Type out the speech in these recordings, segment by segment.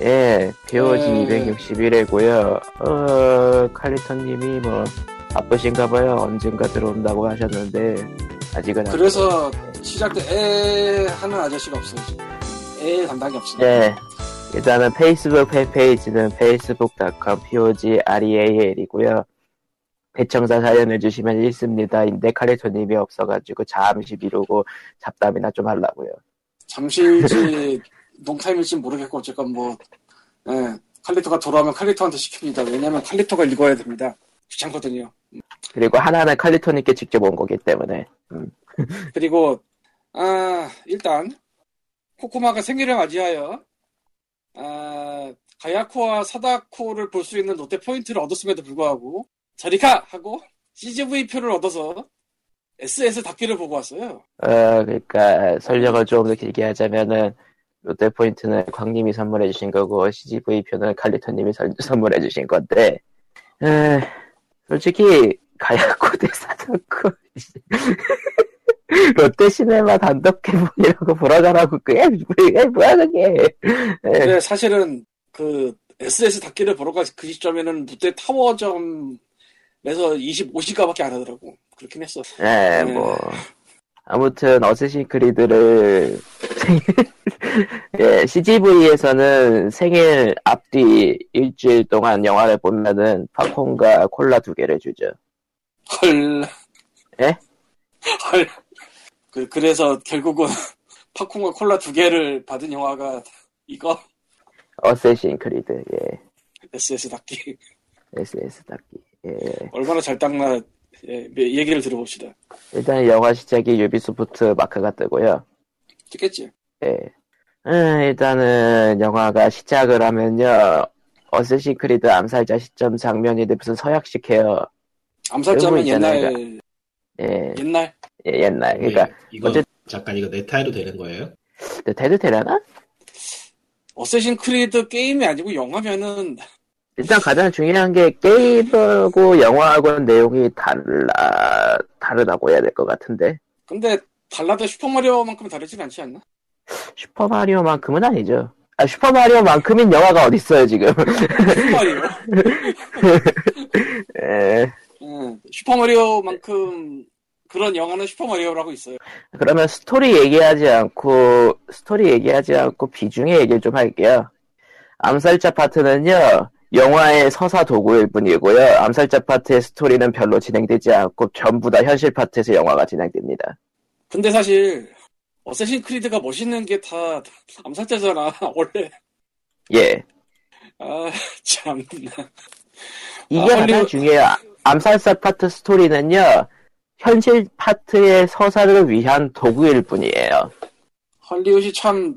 예, POG 음. 261회고요. 어, 칼리턴님이 뭐 바쁘신가 봐요. 언젠가 들어온다고 하셨는데 아직은 안 그래서 시작 때에 하는 아저씨가 없어요. 에 담당이 없어요. 네. 일단은 페이스북 팬페이지는 facebook.com POGREAL이고요. 대청사 사연을 주시면 읽습니다 인데 칼리토님이 없어가지고 잠시 미루고 잡담이나 좀 하려고요. 잠시일지 농타임일지 모르겠고 어쨌건 뭐 예, 칼리토가 돌아오면 칼리토한테 시킵니다. 왜냐면 칼리토가 읽어야 됩니다. 귀찮거든요. 그리고 하나는 칼리토님께 직접 온 거기 때문에 그리고 아 일단 코코마가 생일을 맞이하여 아 가야코와 사다코를 볼 수 있는 롯데 포인트를 얻었음에도 불구하고 저리가 하고 CGV 표를 얻어서 SS 닫기를 보고 왔어요. 어, 그러니까 설명을 좀 더 길게 하자면은 롯데 포인트는 광님이 선물해 주신 거고 CGV 표는 칼리토님이 선- 선물해 주신 건데 에, 솔직히 가야코 대 사자코 롯데 시네마 단독 개봉이라고 불어가라고 그게 그게 뭐야 그게 에, 근데 사실은 그 SS 닫기를 보러 가그 시점에는 롯데 타워점에서 25시가밖에 안 하더라고. 그렇긴 했어. 에, 네. 뭐 아무튼 어쌔신 크리드를 생일 예, CGV에서는 생일 앞뒤 일주일 동안 영화를 보면은 팝콘과 콜라 두 개를 주죠. 헐. 예? 헐. 그, 그래서 결국은 팝콘과 콜라 두 개를 받은 영화가 이거 어쌔신 크리드 예, SS 닫기. SS 닫기 예. 얼마나 잘 닦나 예, 얘기를 들어봅시다. 일단 영화 시작이 유비소프트 마크가 뜨고요. 찍겠지? 예. 음, 일단은 영화가 시작을 하면요. 어쌔신 크리드 암살자 시점 장면이 무슨 서약식 해요. 암살자면 옛날 예, 옛날 예, 옛날. 그러니까 네, 이거 어쨌- 잠깐 이거 네타이로 되는 거예요? 대도 되려나? 어쌔신 크리드 게임이 아니고 영화면은 일단 가장 중요한 게 게임하고 영화하고는 내용이 달라 다르다고 해야 될 것 같은데 근데 달라도 슈퍼마리오만큼 다르진 않지 않나? 슈퍼마리오만큼은 아니죠. 아 슈퍼마리오만큼인 영화가 어딨어요 지금? 슈퍼마리오. 에, 응, 슈퍼마리오만큼 그런 영화는 슈퍼마리오라고 있어요. 그러면 스토리 얘기하지 않고 스토리 얘기하지 않고 비중의 얘기를 좀 할게요. 암살자 파트는요 영화의 서사 도구일 뿐이고요. 암살자 파트의 스토리는 별로 진행되지 않고 전부 다 현실 파트에서 영화가 진행됩니다. 근데 사실 어쌔신 크리드가 멋있는 게 다 암살자잖아 원래. 예. 아 참나. 이게 아, 가장 헐리우드- 중요해요. 암살자 파트 스토리는요, 현실 파트의 서사를 위한 도구일 뿐이에요. 헐리우드이 참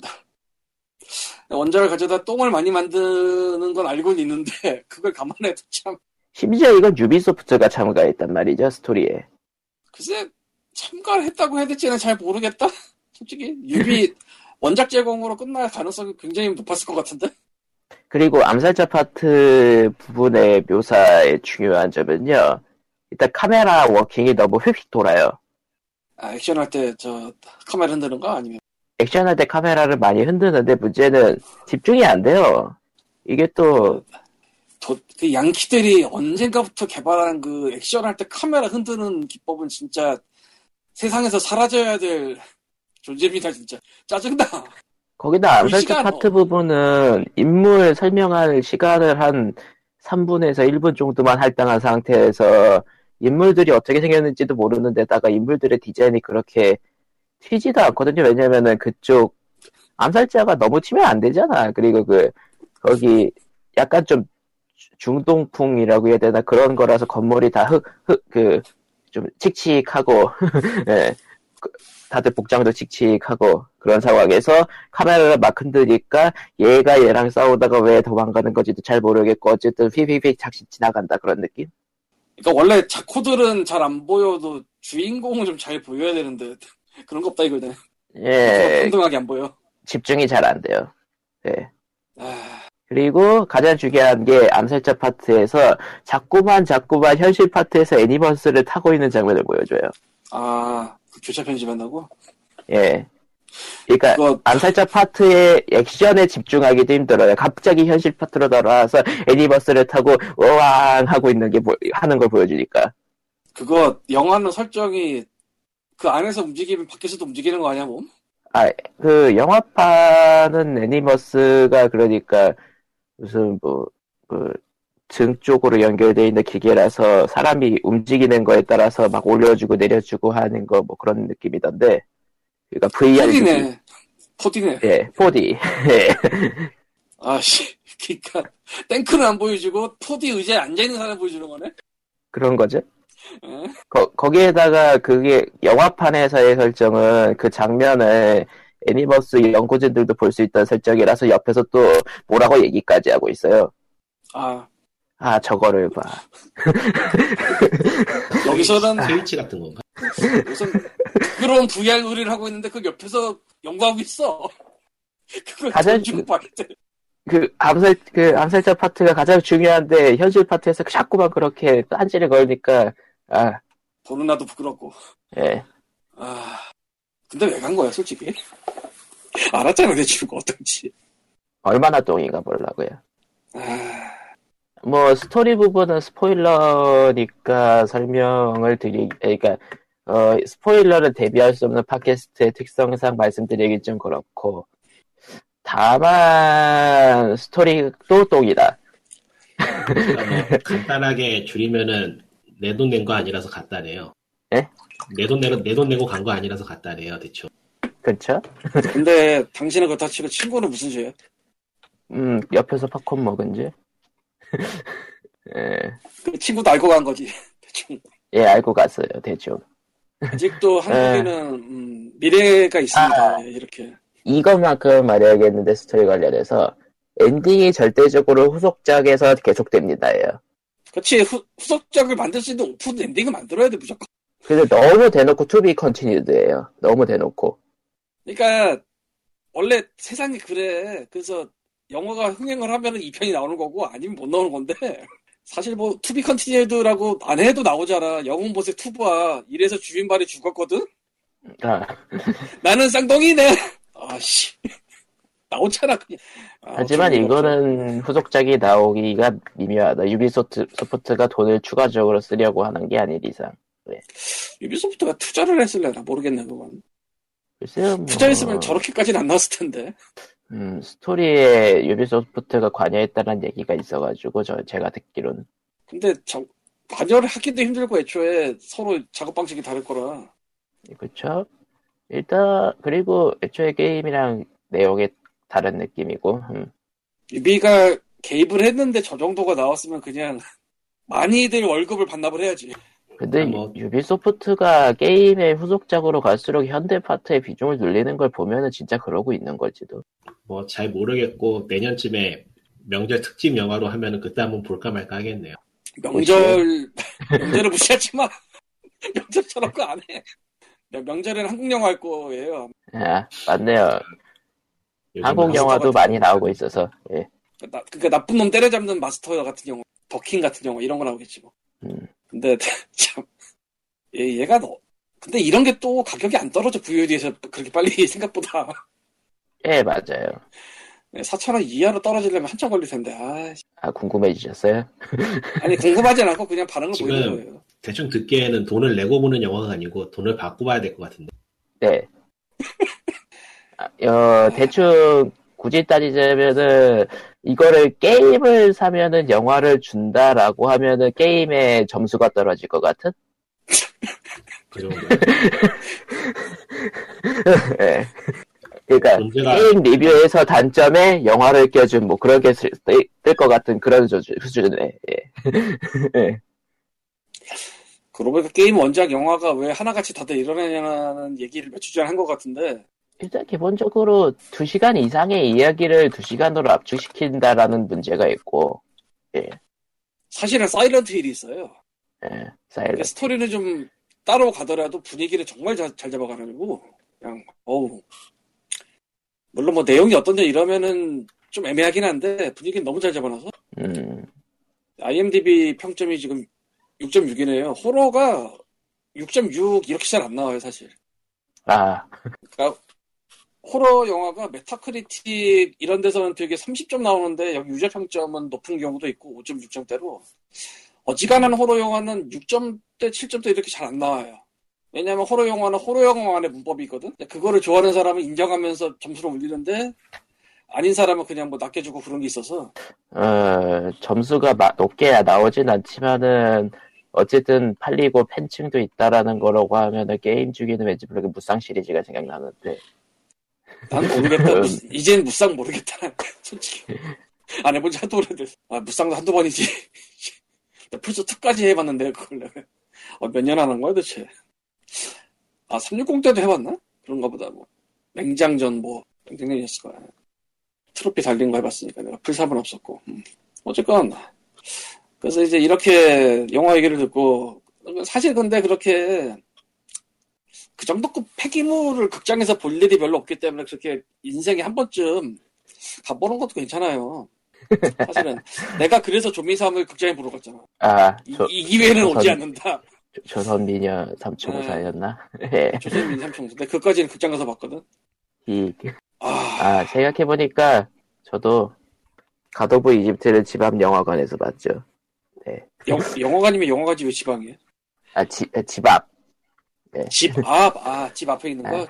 원작을 가져다 똥을 많이 만드는 건 알고는 있는데 그걸 감안해도 참 심지어 이건 유비소프트가 참가했단 말이죠, 스토리에. 글쎄 참가를 했다고 해야 될지는 잘 모르겠다. 솔직히 유비 원작 제공으로 끝날 가능성이 굉장히 높았을 것 같은데. 그리고 암살자 파트 부분의 묘사의 중요한 점은요, 일단 카메라 워킹이 너무 휙휙 돌아요. 아, 액션 할 때 저 카메라 흔드는 거 아니면 액션할 때 카메라를 많이 흔드는데 문제는 집중이 안 돼요. 이게 또, 도- 그 양키들이 언젠가부터 개발한 그 액션할 때 카메라 흔드는 기법은 진짜 세상에서 사라져야 될 존재입니다 진짜 짜증나. 거기다 암살자 시간, 파트 어. 부분은 인물 설명할 시간을 한 3분에서 1분 정도만 할당한 상태에서 인물들이 어떻게 생겼는지도 모르는 데다가 인물들의 디자인이 그렇게 튀지도 않거든요. 왜냐면은 그쪽 암살자가 너무 튀면 안 되잖아. 그리고 그 거기 약간 좀 중동풍이라고 해야 되나 그런 거라서 건물이 다흑흑그좀 칙칙하고 예. 그 다들 복장도 칙칙하고 그런 상황에서 카메라를 막 흔드니까 얘가 얘랑 싸우다가 왜 도망가는 건지도 잘 모르겠고 어쨌든 휘휘휘 착시 지나간다 그런 느낌? 그러니까 원래 자코들은 잘 안 보여도 주인공은 좀 잘 보여야 되는데 그런 거 없다 이거든. 예, 평등하게 안 보여. 집중이 잘 안 돼요. 예. 아, 그리고 가장 중요한 게 암살자 파트에서 자꾸만 자꾸만 현실 파트에서 애니버스를 타고 있는 장면을 보여줘요. 아, 그 교차 편집한다고? 예. 그러니까 그거 암살자 파트의 액션에 집중하기도 힘들어요. 갑자기 현실 파트로 돌아와서 애니버스를 타고 우왕 하고 있는 게 보- 하는 걸 보여주니까. 그거 영화는 설정이 그 안에서 움직이면 밖에서도 움직이는 거 아니야 몸? 그 영화판은 애니버스가 그러니까 무슨 뭐 그 등 쪽으로 연결되어 있는 기계라서 사람이 움직이는 거에 따라서 막 올려주고 내려주고 하는 거 뭐 그런 느낌이던데. 그러니까 VR 기- 포디네. 포디네. 예, 4D. 예. 아씨. 그니까 탱크는 안 보여주고 포디 의자에 앉아있는 사람 보여주는 거네? 그런 거죠. 어? 거, 거기에다가 그게 영화판에서의 설정은 그 장면을 애니버스 연구진들도 볼 수 있다는 설정이라서 옆에서 또 뭐라고 얘기까지 하고 있어요. 아 아, 저거를 봐. 여기서는 스위치 같은 건가? 무슨 부끄러운 VR 놀이를 하고 있는데 그 옆에서 연구하고 있어. 그걸 가장 돼. 그 암살, 그 암살자 파트가 가장 중요한데 현실 파트에서 자꾸만 그렇게 딴지를 걸니까, 아, 보는 나도 부끄럽고. 예. 아 근데 왜 간 거야 솔직히? 알았잖아 내 친구가 어떤지. 얼마나 똥인가 보려고요. 아 뭐 스토리 부분은 스포일러니까 설명을 드리 그러니까 어 스포일러를 대비할 수 없는 팟캐스트의 특성상 말씀드리기 좀 그렇고 다만 스토리도 똥이다. 간단하게 줄이면은 내 돈 낸 거 아니라서 간단해요. 예? 내돈 내고 내돈 내고 간 거 아니라서 간단해요, 대충. 그렇죠? 근데 당신은 그렇다 치고 친구는 무슨 죄야? 음 옆에서 팝콘 먹은 지 예, 그 친구도 알고 간 거지. 대충. 예 알고 갔어요 대충 아직도 한국에는 음, 미래가 있습니다. 예, 이렇게. 이것만큼 말해야겠는데 스토리 관련해서 엔딩이 절대적으로 후속작에서 계속됩니다예요. 그렇지 후, 후속작을 만들 수 있는 open ending을 만들어야 돼 무조건. 근데 너무 대놓고 to be continued예요. 너무 대놓고. 그러니까 원래 세상이 그래. 그래서 영화가 흥행을 하면은 2편이 나오는 거고 아니면 못 나오는 건데 사실 뭐 투비 컨티뉴드라고 안 해도 나오잖아. 영웅 보색 투브와 이래서 주인발이 죽었거든. 아, 나는 쌍둥이네. 아씨 나오잖아 그냥. 아, 하지만. 이거는 후속작이 나오기가 미묘하다. 유비소프트, 소프트가 돈을 추가적으로 쓰려고 하는 게 아닐 이상. 유비소프트가 투자를 했을래나 모르겠네 그건. 글쎄요, 뭐, 투자했으면 저렇게까지는 안 나왔을 텐데. 음, 스토리에 유비소프트가 관여했다는 얘기가 있어가지고, 저, 제가 듣기로는. 근데 저, 관여를 하기도 힘들고 애초에 서로 작업 방식이 다를 거라. 그쵸? 일단, 그리고 애초에 게임이랑 내용이 다른 느낌이고, 음. 유비가 개입을 했는데 저 정도가 나왔으면 그냥 많이들 월급을 반납을 해야지. 근데 아, 뭐. 유비소프트가 게임의 후속작으로 갈수록 현대 파트의 비중을 늘리는 걸 보면은 진짜 그러고 있는 걸지도. 뭐 잘 모르겠고 내년쯤에 명절 특집 영화로 하면은 그때 한번 볼까 말까 하겠네요. 명절, 명절을 무시하지 마. 명절처럼 거안 해. 명- 명절에는 한국 영화 할 거예요. 아, 맞네요. 한국 영화도 많이 거. 나오고 있어서, 예. 나, 그니까 나쁜 놈 때려잡는 마스터 같은 영화, 더킹 같은 영화 이런 거 나오겠지 뭐. 음. 근데 참, 얘, 얘가 너, 근데 이런 게 또 가격이 안 떨어져 VOD에서 그렇게 빨리 생각보다 예, 맞아요. 4천원 이하로 떨어지려면 한참 걸릴 텐데. 아, 아, 궁금해지셨어요? 아니 궁금하진 않고 그냥 반응을 보이는 거예요. 대충 듣기에는 돈을 내고 보는 영화가 아니고 돈을 받고 봐야 될 것 같은데. 네. 아, 어, 대충, 굳이 따지자면은, 이거를 게임을 사면은 영화를 준다라고 하면은 게임의 점수가 떨어질 것 같은? 그 정도. 예. 그러니까, 문제가 게임 리뷰에서 단점에 영화를 껴준 뭐 그런 게뜰 것 같은 그런 수준, 수준에 예. 예. 그러고 보니까 게임 원작 영화가 왜 하나같이 다들 일어나냐는 얘기를 며칠 전에 한 것 같은데 일단 기본적으로 2시간 이상의 이야기를 2시간으로 압축시킨다라는 문제가 있고 사실은 사일런트 힐이 있어요. 예. 근데 사일런트 스토리는 좀 따로 가더라도 분위기를 정말 잘, 잘 잡아가지고 그냥 어우 물론 뭐 내용이 어떤지 이러면은 좀 애매하긴 한데 분위기는 너무 잘 잡아놔서 음, IMDb 평점이 지금 6.6이네요. 호러가 6.6 이렇게 잘 안 나와요 사실. 아, 그러니까 호러 영화가 메타크리틱 이런 데서는 되게 30점 나오는데 여기 유저 평점은 높은 경우도 있고 5.6점대로 어지간한 호러 영화는 6점대, 7점대 이렇게 잘 안 나와요. 왜냐면 호러 영화는 호러 영화만의 문법이 있거든. 그거를 좋아하는 사람은 인정하면서 점수를 올리는데 아닌 사람은 그냥 뭐 낮게 주고 그런 게 있어서 어, 점수가 마- 높게 나오진 않지만은 어쨌든 팔리고 팬층도 있다라는 거라고 하면은 게임 중에는 왠지 모르게 무쌍 시리즈가 생각나는데 난 모르겠다. 무- 이젠 무쌍 모르겠다. 솔직히 안 해본 지 하도 오래돼서 아 무쌍도 한두 번이지. 나 플스 2까지 해봤는데 그걸 내가 어, 몇년 하는 거야 도대체? 아 360 때도 해봤나? 그런가 보다 뭐 맹장전 뭐 맹장전이었을 거야. 트로피 달린 거 해봤으니까 내가 풀삽은 없었고 음. 어쨌건 그래서 이제 이렇게 영화 얘기를 듣고 사실 근데 그렇게 그 정도급 폐기물을 극장에서 볼 일이 별로 없기 때문에 그렇게 인생에 한 번쯤 가보는 것도 괜찮아요. 사실은 내가 그래서 조미삼을 극장에 보러 갔잖아. 아 이, 조, 이 기회는 조선- 오지 않는다. 조선 미녀 삼총사였나? 예. 조선민 삼총사. 근데 그까지는 극장 가서 봤거든. 이 아, 아, 생각해 보니까, 저도, 가도브 이집트를 집앞 영화관에서 봤죠. 영, 영화관이면 영화관이 왜 지방이에요? 아, 집, 아, 집 앞. 집 앞, 아, 집 앞에 있는 거? 네.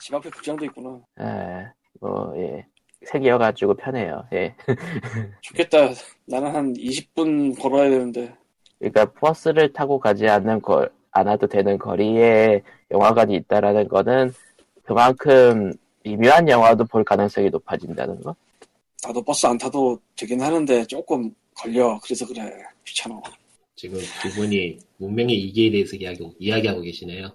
집 앞에 극장도 있구나. 아, 뭐, 예. 생겨가지고 편해요. 예. 좋겠다. 나는 한 20분 걸어야 되는데. 그러니까, 버스를 타고 가지 않는 거, 않아도 되는 거리에 영화관이 있다라는 거는, 그만큼 미묘한 영화도 볼 가능성이 높아진다는 거? 나도 버스 안 타도 되긴 하는데 조금 걸려. 그래서 그래. 귀찮아. 지금 두 분이 문명의 이기에 대해서 이야기, 이야기하고 계시네요.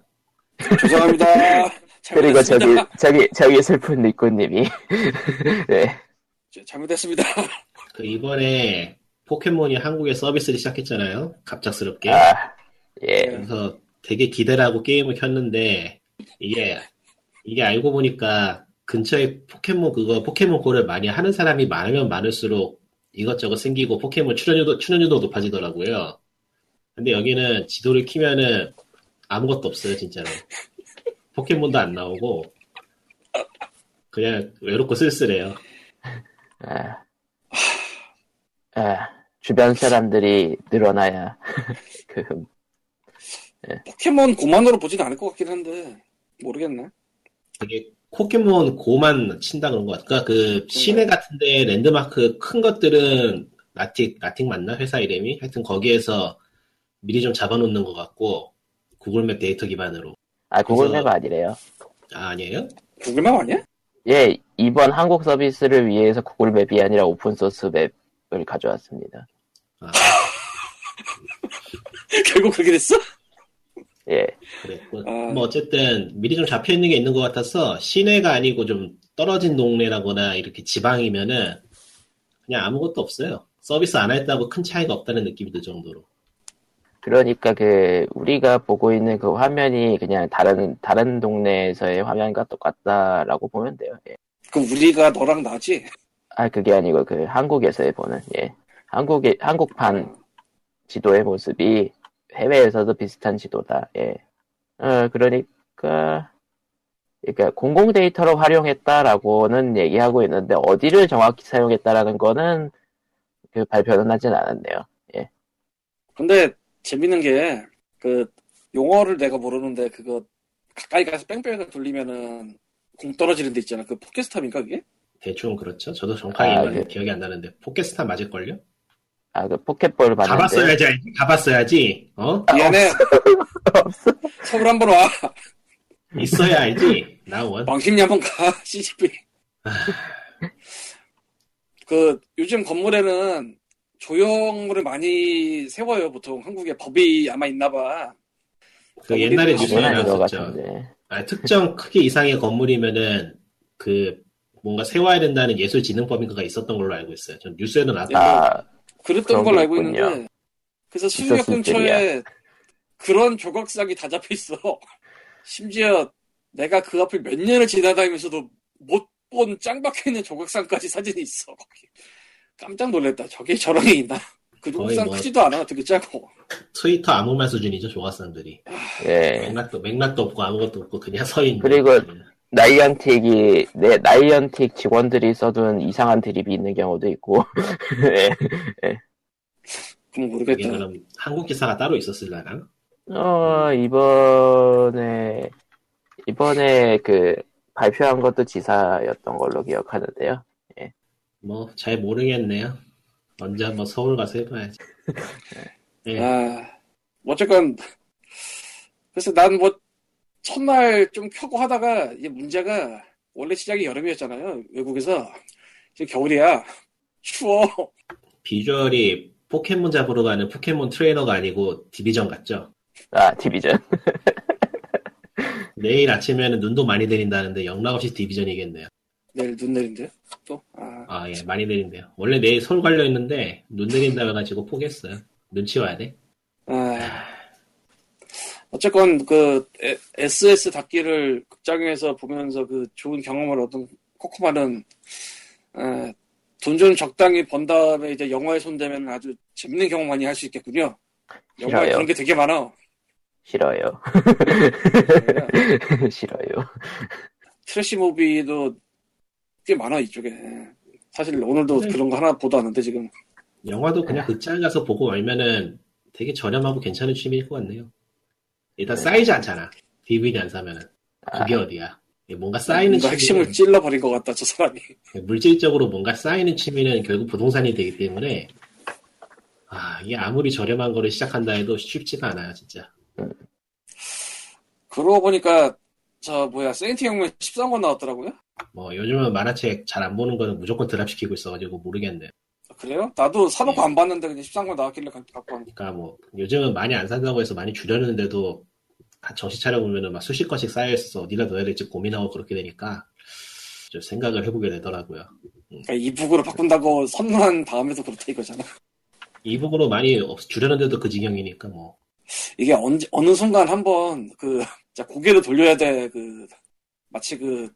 죄송합니다. 그리고 저기. 저기, 저기 슬픈 니꾸님이. 네. 잘못했습니다. 그 이번에 포켓몬이 한국에 서비스를 시작했잖아요. 갑작스럽게. 아, 예. 그래서 되게 기대를 하고 게임을 켰는데 이게 이게 알고 보니까 근처에 포켓몬 그거 포켓몬 고를 많이 하는 사람이 많으면 많을수록 이것저것 생기고 포켓몬 출연료도 출연료도 높아지더라고요. 근데 여기는 지도를 키면은 아무것도 없어요, 진짜로. 포켓몬도 안 나오고 그냥 외롭고 쓸쓸해요. 아, 아, 주변 사람들이 늘어나야 그 포켓몬 고만으로 보진 않을 것 같긴 한데 모르겠네. 되게 포켓몬 고만 친다 그런 것 같아. 그러니까 그 시내 같은데 랜드마크 큰 것들은 나이언틱 나이언틱 맞나 회사 이름이? 하여튼 거기에서 미리 좀 잡아놓는 것 같고 구글맵 데이터 기반으로. 아, 구글맵 그래서- 아니래요. 아 아니에요? 구글맵 아니야? 예, 이번 한국 서비스를 위해서 구글맵이 아니라 오픈소스 맵을 가져왔습니다. 아 결국 그렇게 됐어? 예, 그랬고. 아. 뭐 어쨌든 미리 좀 잡혀 있는 게 있는 것 같아서 시내가 아니고 좀 떨어진 동네라거나 이렇게 지방이면은 그냥 아무것도 없어요. 서비스 안 했다고 큰 차이가 없다는 느낌이 들 정도로. 그러니까 그 우리가 보고 있는 그 화면이 그냥 다른 다른 동네에서의 화면과 똑같다라고 보면 돼요. 예. 그 우리가 너랑 나지? 아, 그게 아니고 그 한국에서의 보는 예, 한국의 한국판 지도의 모습이 해외에서도 비슷한 지도다. 예. 어, 그러니까, 그러니까 공공 데이터로 활용했다라고는 얘기하고 있는데 어디를 정확히 사용했다라는 거는 그 발표는 하진 않았네요. 근데 재밌는 게 그 용어를 내가 모르는데 그거 가까이 가서 뺑뺑 돌리면은 공 떨어지는 데 있잖아. 그 포켓스탑인가 그게? 대충 그렇죠. 저도 정확하게 아, 네. 기억이 안 나는데 포켓스타 맞을걸요? 아, 그 포켓볼 봤는데 가봤어야지, 알지? 가봤어야지. 어? 미안해. 없어. 서울 한번 와. 있어야 알지. 나원. 왕십리 한번 가. CGV. 그 요즘 건물에는 조형물을 많이 세워요. 보통 한국에 법이 아마 있나 봐. 그 옛날에 뉴스에 나왔었죠. 아, 특정 크기 이상의 건물이면은 그 뭔가 세워야 된다는 예술진흥법인가가 있었던 걸로 알고 있어요. 전 뉴스에도 나왔던 아, 그랬던 걸로 게 알고 있군요. 있는데 그래서 있었을 근처에 그런 조각상이 다 잡혀 있어. 심지어 내가 그 앞을 몇 년을 지나다니면서도 못 본 짱 박혀 있는 조각상까지 사진이 있어. 거기. 깜짝 놀랐다. 저게 저런 게 있나? 그 조각상 뭐- 크지도 않아. 되게 작고. 트위터 아무 말 수준이죠, 조각상들이. 예. 맥락도, 맥락도 없고 아무것도 없고 그냥 서 있는. 그리고 나이언틱이 내 나이언틱 직원들이 써둔 이상한 드립이 있는 경우도 있고 예. 그럼 이게 모르겠다. 그럼 한국 기사가 따로 있었을라나? 어 이번에 이번에 그 발표한 것도 지사였던 걸로 기억하는데요. 뭐 잘 모르겠네요. 언제 한번 서울 가서 해봐야지. 네. 아, 어쨌건, 그래서 난 뭐, 첫날 좀 켜고 하다가, 이게 문제가, 원래 시작이 여름이었잖아요. 외국에서. 지금 겨울이야. 추워. 비주얼이 포켓몬 잡으러 가는 포켓몬 트레이너가 아니고 디비전 같죠? 아 디비전. 내일 아침에는 눈도 많이 내린다는데 영락없이 디비전이겠네요. 내일 눈 내린대? 또? 아, 아, 예, 많이 내린대요. 원래 내일 서울 가려 했는데 눈 내린다 해가지고 포기했어요. 눈치 와야 돼. 아. 어쨌건, 그, 에- SS 닫기를 극장에서 보면서 그 좋은 경험을 얻은 코코마는, 아, 돈좀 적당히 번 다음에 이제 영화에 손대면 아주 재밌는 경험 많이 할 수 있겠군요. 영화에 싫어요. 그런 게 되게 많아. 싫어요. 싫어요. trash movie도 꽤 많아 이쪽에. 사실 오늘도 네. 그런 거 하나 보고 왔는데 지금 영화도 그냥 극장 가서 보고 말면은 되게 저렴하고 괜찮은 취미일 것 같네요. 일단 쌓이지 않잖아. DVD 안 사면은. 그게 어디야. 뭔가 쌓이는 뭔가 취미는 핵심을 찔러버린 것 같다 저 사람이. 물질적으로 뭔가 쌓이는 취미는 결국 부동산이 되기 때문에 아 이게 아무리 저렴한 거를 시작한다 해도 쉽지가 않아요 진짜 그러고 보니까 저 뭐야 세인트 형문 13권 나왔더라고요. 뭐 요즘은 만화책 잘 안 보는 거는 무조건 드랍시키고 있어가지고 모르겠네 그래요? 나도 사놓고 네. 안 봤는데 그냥 13권 나왔길래 가- 갖고 왔 그러니까 뭐 요즘은 많이 안 산다고 해서 많이 줄였는데도 정신 차려보면은 막 수십 건씩 쌓여있어서 어디다 넣어야 될지 고민하고 그렇게 되니까 좀 생각을 해보게 되더라고요 그러니까 이북으로 바꾼다고 선언한 다음에도 그렇다 이거잖아. 이북으로 많이 없- 줄였는데도 그 지경이니까 뭐 이게 언제 어느 순간 한번 그 고개를 돌려야 돼. 그 마치 그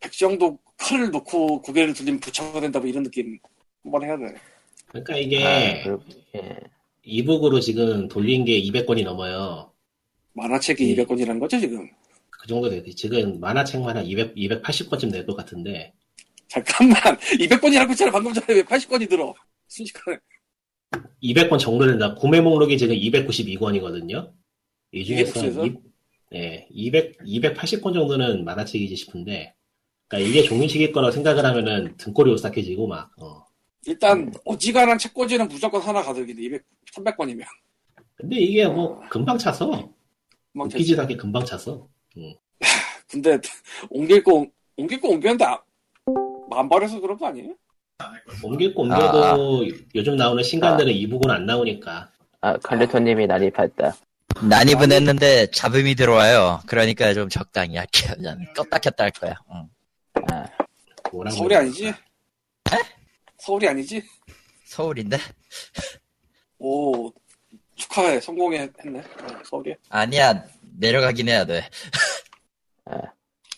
백정도 칼을 놓고 고개를 돌리면 부처가 된다 뭐 이런 느낌 한번 해야 돼. 그러니까 이게 아, 그, 예. 이북으로 지금 돌린 게 200건이 넘어요 만화책이 음. 200권이라는 거죠 지금. 그 정도 되지. 지금 만화책만 한 200, 280권쯤 될 것 같은데, 잠깐만 200권이라고 했잖아 방금 전에 왜 80권이 들어 순식간에 200권 정도 된다. 구매 목록이 지금 292권이거든요. 이 중에서, 290에서? 이, 네, 200, 280권 정도는 만화책이지 싶은데, 그러니까 이게 종이책일 거라고 생각을 하면은 등골이 오싹해지고 막, 어. 일단 어지간한 책꽂이는 무조건 하나 가득인데 200, 300권이면 근데 이게 뭐, 금방 차서, 막 웃기지도 않게 금방 차서, 근데 옮길 거 옮- 옮길 거 옮겼는데 아, 만발해서 그런 거 아니에요? 옮길 거 옮겨도 요즘 나오는 신간들은 이북은 안 나오니까, 아 칼리토님이 난입했다. 난입은 했는데 잡음이 들어와요. 그러니까 좀 적당히 할게요. 그냥 껐다 켰다 할 거야. 응. 뭐라고. 서울이 아니지? 될까. 서울이 아니지? 서울인데? 오 축하해 성공했네 어, 서울이 아니야. 내려가긴 해야 돼.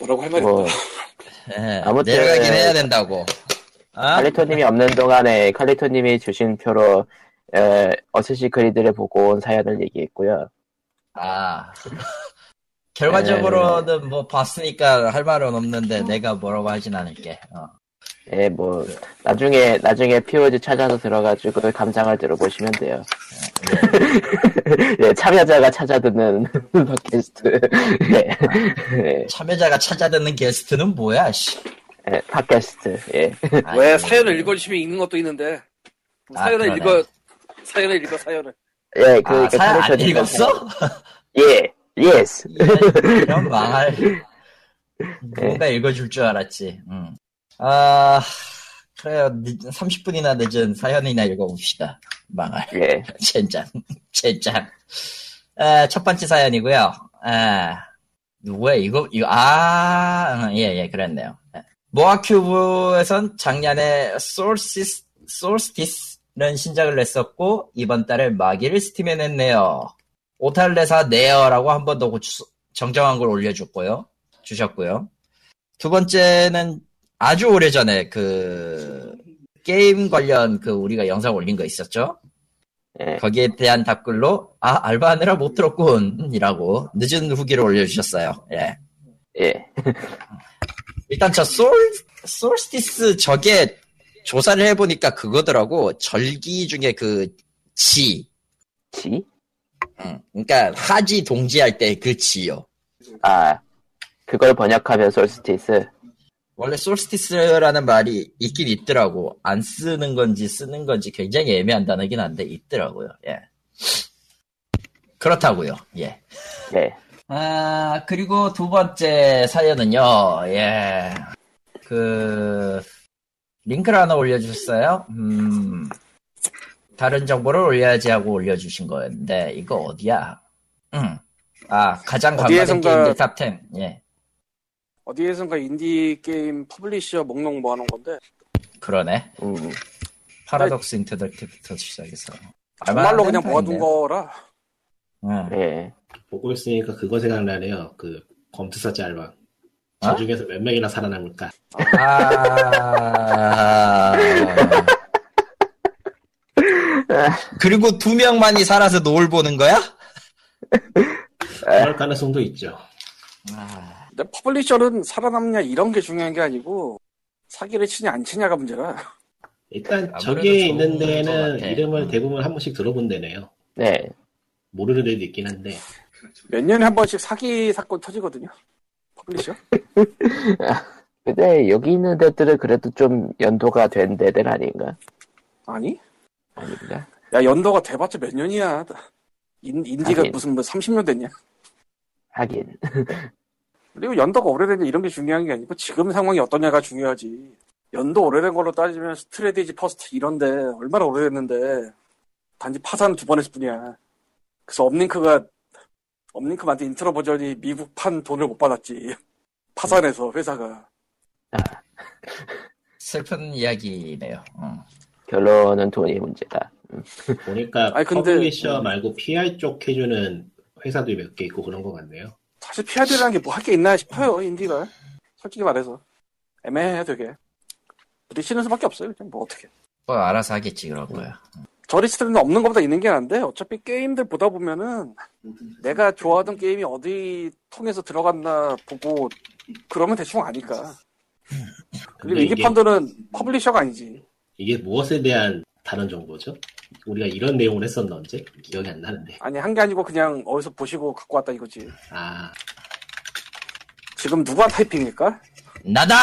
뭐라고 할 말이 뭐 없다 예, 아무튼- 내려가긴 해야 된다고. 아? 칼리토님이 없는 동안에 칼리토님이 주신 표로 에, 어스시 그리드를 보고 온 사연을 얘기했고요. 아. 결과적으로는 뭐 봤으니까 할 말은 없는데 내가 뭐라고 하진 않을게. 어. 예, 뭐 나중에 나중에 POG 찾아서 들어가지고 감상을 들어보시면 돼요. 예, 참여자가 찾아듣는 팟캐스트. 예, 예, 참여자가 찾아듣는 게스트는 뭐야, 씨. 예, 팟캐스트. 예. 아니, 왜 사연을 읽어주시면 읽는 것도 있는데 아, 사연을 그러네. 읽어 사연을 읽어 사연을 예, 그 아, 사연 안 읽었어? 예, yes. 이런, 이런 망할. 누가 읽어줄 줄 알았지. 응. 아, 그래요. 늦, 30분이나 늦은 사연이나 읽어봅시다. 망할. 예, 젠장. 젠장. 아, 첫 번째 사연이고요. 아, 누구야, 이거, 이거, 아, 예, 예, 그랬네요. 모아큐브에선 작년에 솔시스, 솔스티스는 신작을 냈었고, 이번 달에 마기를 스팀에 냈네요. 오탈레사 네어라고 한 번 더 정정한 걸 올려줬고요. 주셨고요. 두 번째는 아주 오래 전에 그, 게임 관련 그 우리가 영상 올린 거 있었죠? 예. 거기에 대한 답글로 아 알바하느라 못 들었군 이라고 늦은 후기를 올려주셨어요. 예. 예. 일단 저 솔, 솔스티스 저게 조사를 해보니까 그거더라고. 절기 중에 그 지. 지? 응. 그러니까 하지 동지할 때 그 지요. 아, 그걸 번역하면 솔스티스. 원래 솔스티스라는 말이 있긴 있더라고. 안 쓰는 건지 쓰는 건지 굉장히 애매한 단어긴 한데 있더라고요. 예. 그렇다고요. 예. 네. 아, 그리고 두 번째 사연은요, 예. 그, 링크를 하나 올려주셨어요? 음, 다른 정보를 올려야지 하고 올려주신 거였는데, 이거 어디야? 음, 아, 가장 어디에선가- 게임들 top 10, 예. 어디에선가 인디 게임 publisher 목록 모아놓은 건데 그러네. 음, 패러독스 인터랙티브부터 시작해서. 정말로 그냥 모아둔. 거라 응. 예. 보고 있으니까 그거 생각나네요. 그 검투사 짤방. 저 어? 중에서 몇 명이나 살아남을까? 아. 그리고 두 명만이 살아서 노을 보는 거야? 그럴 가능성도 있죠. 아, 근데 publisher는 살아남냐 이런 게 중요한 게 아니고 사기를 치냐 안 치냐가 문제라 일단 저기에 있는 것 데는. 이름을 음. 대부분 한 번씩 들어본 데네요. 네. 모르는 데도 있긴 한데 몇 년에 한 번씩 사기 사건 터지거든요 publisher 근데 여기 있는 데들은 그래도 좀 연도가 된 데들 아닌가? 아니 아닌가? 야 연도가 돼봤자 몇 년이야 인, 인디가 하긴. 무슨 뭐 30년 됐냐 하긴. 그리고 연도가 오래됐냐 이런 게 중요한 게 아니고 지금 상황이 어떠냐가 중요하지 연도 오래된 걸로 따지면 스트래티지 퍼스트 이런데 얼마나 오래됐는데 단지 파산 두 번 했을 뿐이야 그래서 업링크가 업링크 만든 인트로버전이 미국판 돈을 못 받았지 파산해서 회사가 슬픈 이야기네요. 어. 결론은 돈이 문제다. 보니까 아니, 근데- publisher 말고 PR 쪽 해주는 회사도 몇 개 있고 그런 것 같네요. 사실 PR이라는 게 뭐 할 게 있나 싶어요 인디가. 솔직히 말해서. 애매해 되게. 부딪히는 수밖에 없어요 그냥 뭐 어떻게. 뭐 알아서 하겠지 그런 거야. 저 리스트는 없는 것보다 있는 게 나은데 어차피 게임들 보다 보면은 내가 좋아하던 게임이 어디 통해서 들어갔나 보고 그러면 대충 아니까. 그리고 근데 인디 이게, 펀드는 publisher가 아니지 이게 무엇에 대한 다른 정보죠? 우리가 이런 내용을 했었나 언제? 기억이 안 나는데. 아니 한 게 아니고 그냥 어디서 보시고 갖고 왔다 이거지 아, 지금 누가 타이핑일까? 나다!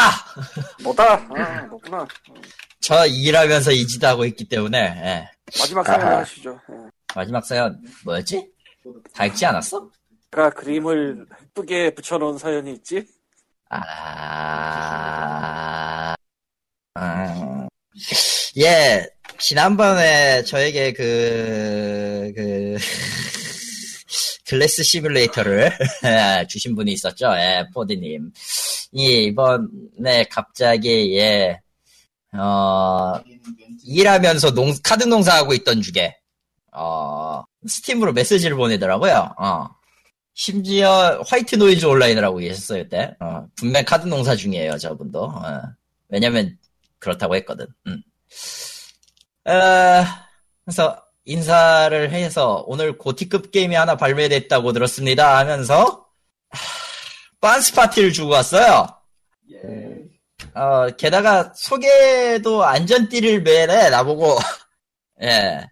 너다 아 너구나 저 일하면서 이 짓 하고 있기 때문에, 예. 마지막 사연 아하. 하시죠 예. 마지막 사연, 뭐였지? 다 읽지 않았어? 그가 그림을 예쁘게 붙여놓은 사연이 있지 아, 음. 예, 지난번에 저에게 그, 그, 글래스 시뮬레이터를 주신 분이 있었죠. 예, 포디님. 이, 이번에 갑자기, 예, 어, 일하면서 농, 카드 농사하고 있던 중에, 어, 스팀으로 메시지를 보내더라고요. 어. 심지어 화이트 노이즈 온라인을 하고 계셨어요, 그때. 어, 분명 카드 농사 중이에요, 저분도. 어, 왜냐면 그렇다고 했거든. 음. 어, 그래서 인사를 해서 오늘 고티급 게임이 하나 발매됐다고 들었습니다 하면서 하, 빤스 파티를 주고 왔어요. 어, 게다가 소개도 안전띠를 매래 나보고 예.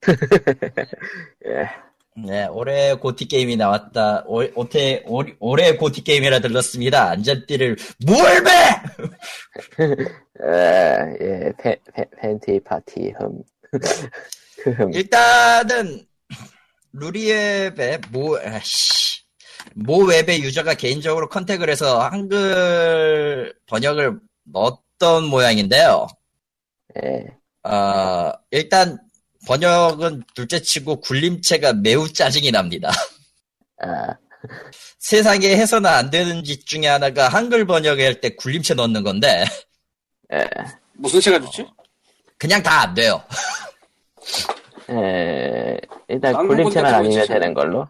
예. 네, 올해 GOTY 게임이 나왔다. 올, 올해, 올, 올해 GOTY 게임이라 들렀습니다. 안전띠를 뭘 매! 에, 예, 팬, 팬, 팬 티 파티 흠. 그 흠. 일단은, 루리웹의 모, 아씨, 모 웹의 유저가 개인적으로 contact을 해서 한글 번역을 넣었던 모양인데요. 예. 어, 일단, 번역은 둘째 치고 굴림체가 매우 짜증이 납니다. 아, 세상에 해서는 안 되는 짓 중에 하나가 한글 번역할 때 굴림체 넣는 건데, 에, 무슨 채가 좋지? 그냥 다 안 돼요. 에, 일단 딴 굴림체만 부분 아니면 되는 걸로.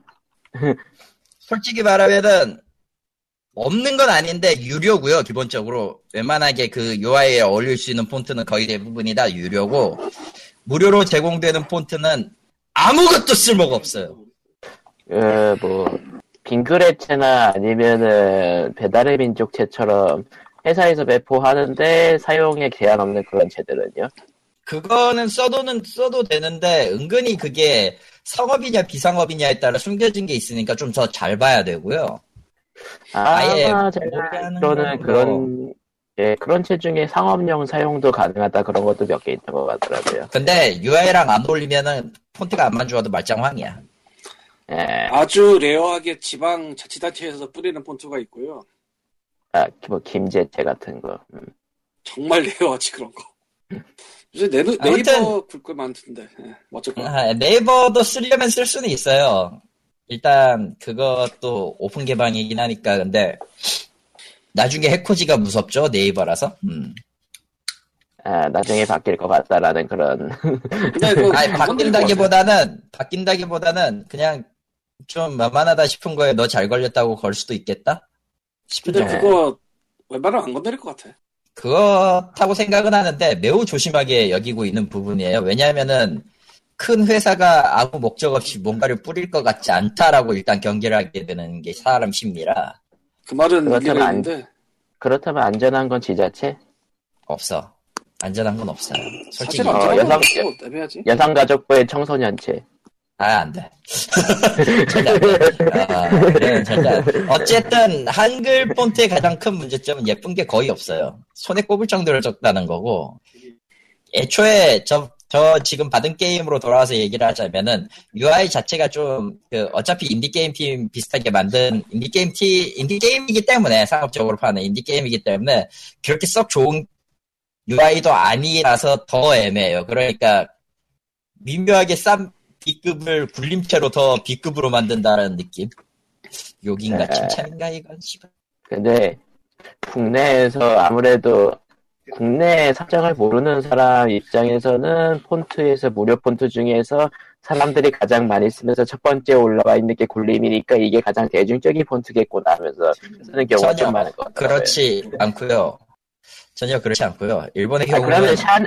솔직히 말하면은 없는 건 아닌데 유료고요 기본적으로 웬만하게 그 UI에 어울릴 수 있는 폰트는 거의 대부분이 다 유료고 무료로 제공되는 폰트는 아무것도 쓸모가 없어요. 어, 뭐, 빙그레체나 아니면은 배달의 민족체처럼 회사에서 배포하는데 사용에 제한 없는 그런 채들은요? 그거는 써도는 써도 되는데 은근히 그게 상업이냐 비상업이냐에 따라 숨겨진 게 있으니까 좀 더 잘 봐야 되고요. 아예 아, 저는 건 그런 예 그런 체 중에 상업용 사용도 가능하다 그런 것도 몇 개 있는 것 같더라고요. 근데 UI랑 안 어울리면은 폰트가 암만 좋아도 말짱황이야. 예, 아주 레어하게 지방 자치단체에서 뿌리는 폰트가 있고요. 아 뭐 김제체 같은 거. 음. 정말 레어하지 그런 거. 요새 네이버, 네이버 글꼴 많던데. 예, 어쨌건 아, 네이버도 쓰려면 쓸 수는 있어요. 일단 그것도 오픈 개방이긴 하니까 근데 나중에 해코지가 무섭죠 네이버라서. 음. 아, 나중에 바뀔 것 같다라는 그런 그 아니. 바뀐다기보다는 바뀐다기보다는 그냥 좀 만만하다 싶은 거에 너 잘 걸렸다고 걸 수도 있겠다 근데 정도. 그거 웬만하면 안 건드릴 것 같아. 그렇다고 생각은 하는데 매우 조심하게 여기고 있는 부분이에요. 왜냐하면은 큰 회사가 아무 목적 없이 뭔가를 뿌릴 것 같지 않다라고 일단 경계를 하게 되는 게 사람 심리라 그 말은 그렇다면 안- 있는데 그렇다면 안전한 건 지자체? 없어. 안전한 건 없어요. 솔직히 사실 어, 여성- 건 뭐. 여성가족부의 청소년체. 아, 안 돼. 절대 안 돼. 아, 그래요, 절대 안 돼. 어쨌든, 한글 폰트의 가장 큰 문제점은 예쁜 게 거의 없어요. 손에 꼽을 정도로 적다는 거고, 애초에 저, 저 지금 받은 게임으로 돌아와서 얘기를 하자면은, UI 자체가 좀, 그, 어차피 인디게임 팀 비슷하게 만든, 인디게임 팀, 인디게임이기 때문에, 상업적으로 파는 인디게임이기 때문에, 그렇게 썩 좋은 UI도 아니라서 더 애매해요. 그러니까, 미묘하게 싼 B급을 굴림체로 더 B급으로 만든다는 느낌? 욕인가 네. 칭찬인가 이건 씨발. 근데 국내에서 아무래도 국내 사정을 모르는 사람 입장에서는 폰트에서 무료 폰트 중에서 사람들이 가장 많이 쓰면서 첫 번째 올라와 있는 게 굴림이니까 이게 가장 대중적인 폰트겠구나 하면서 쓰는 경우가 전혀 좀 많은 것 같아요. 그렇지 않고요. 전혀 그렇지 않고요. 일본의 아, 경우는 그러면 샤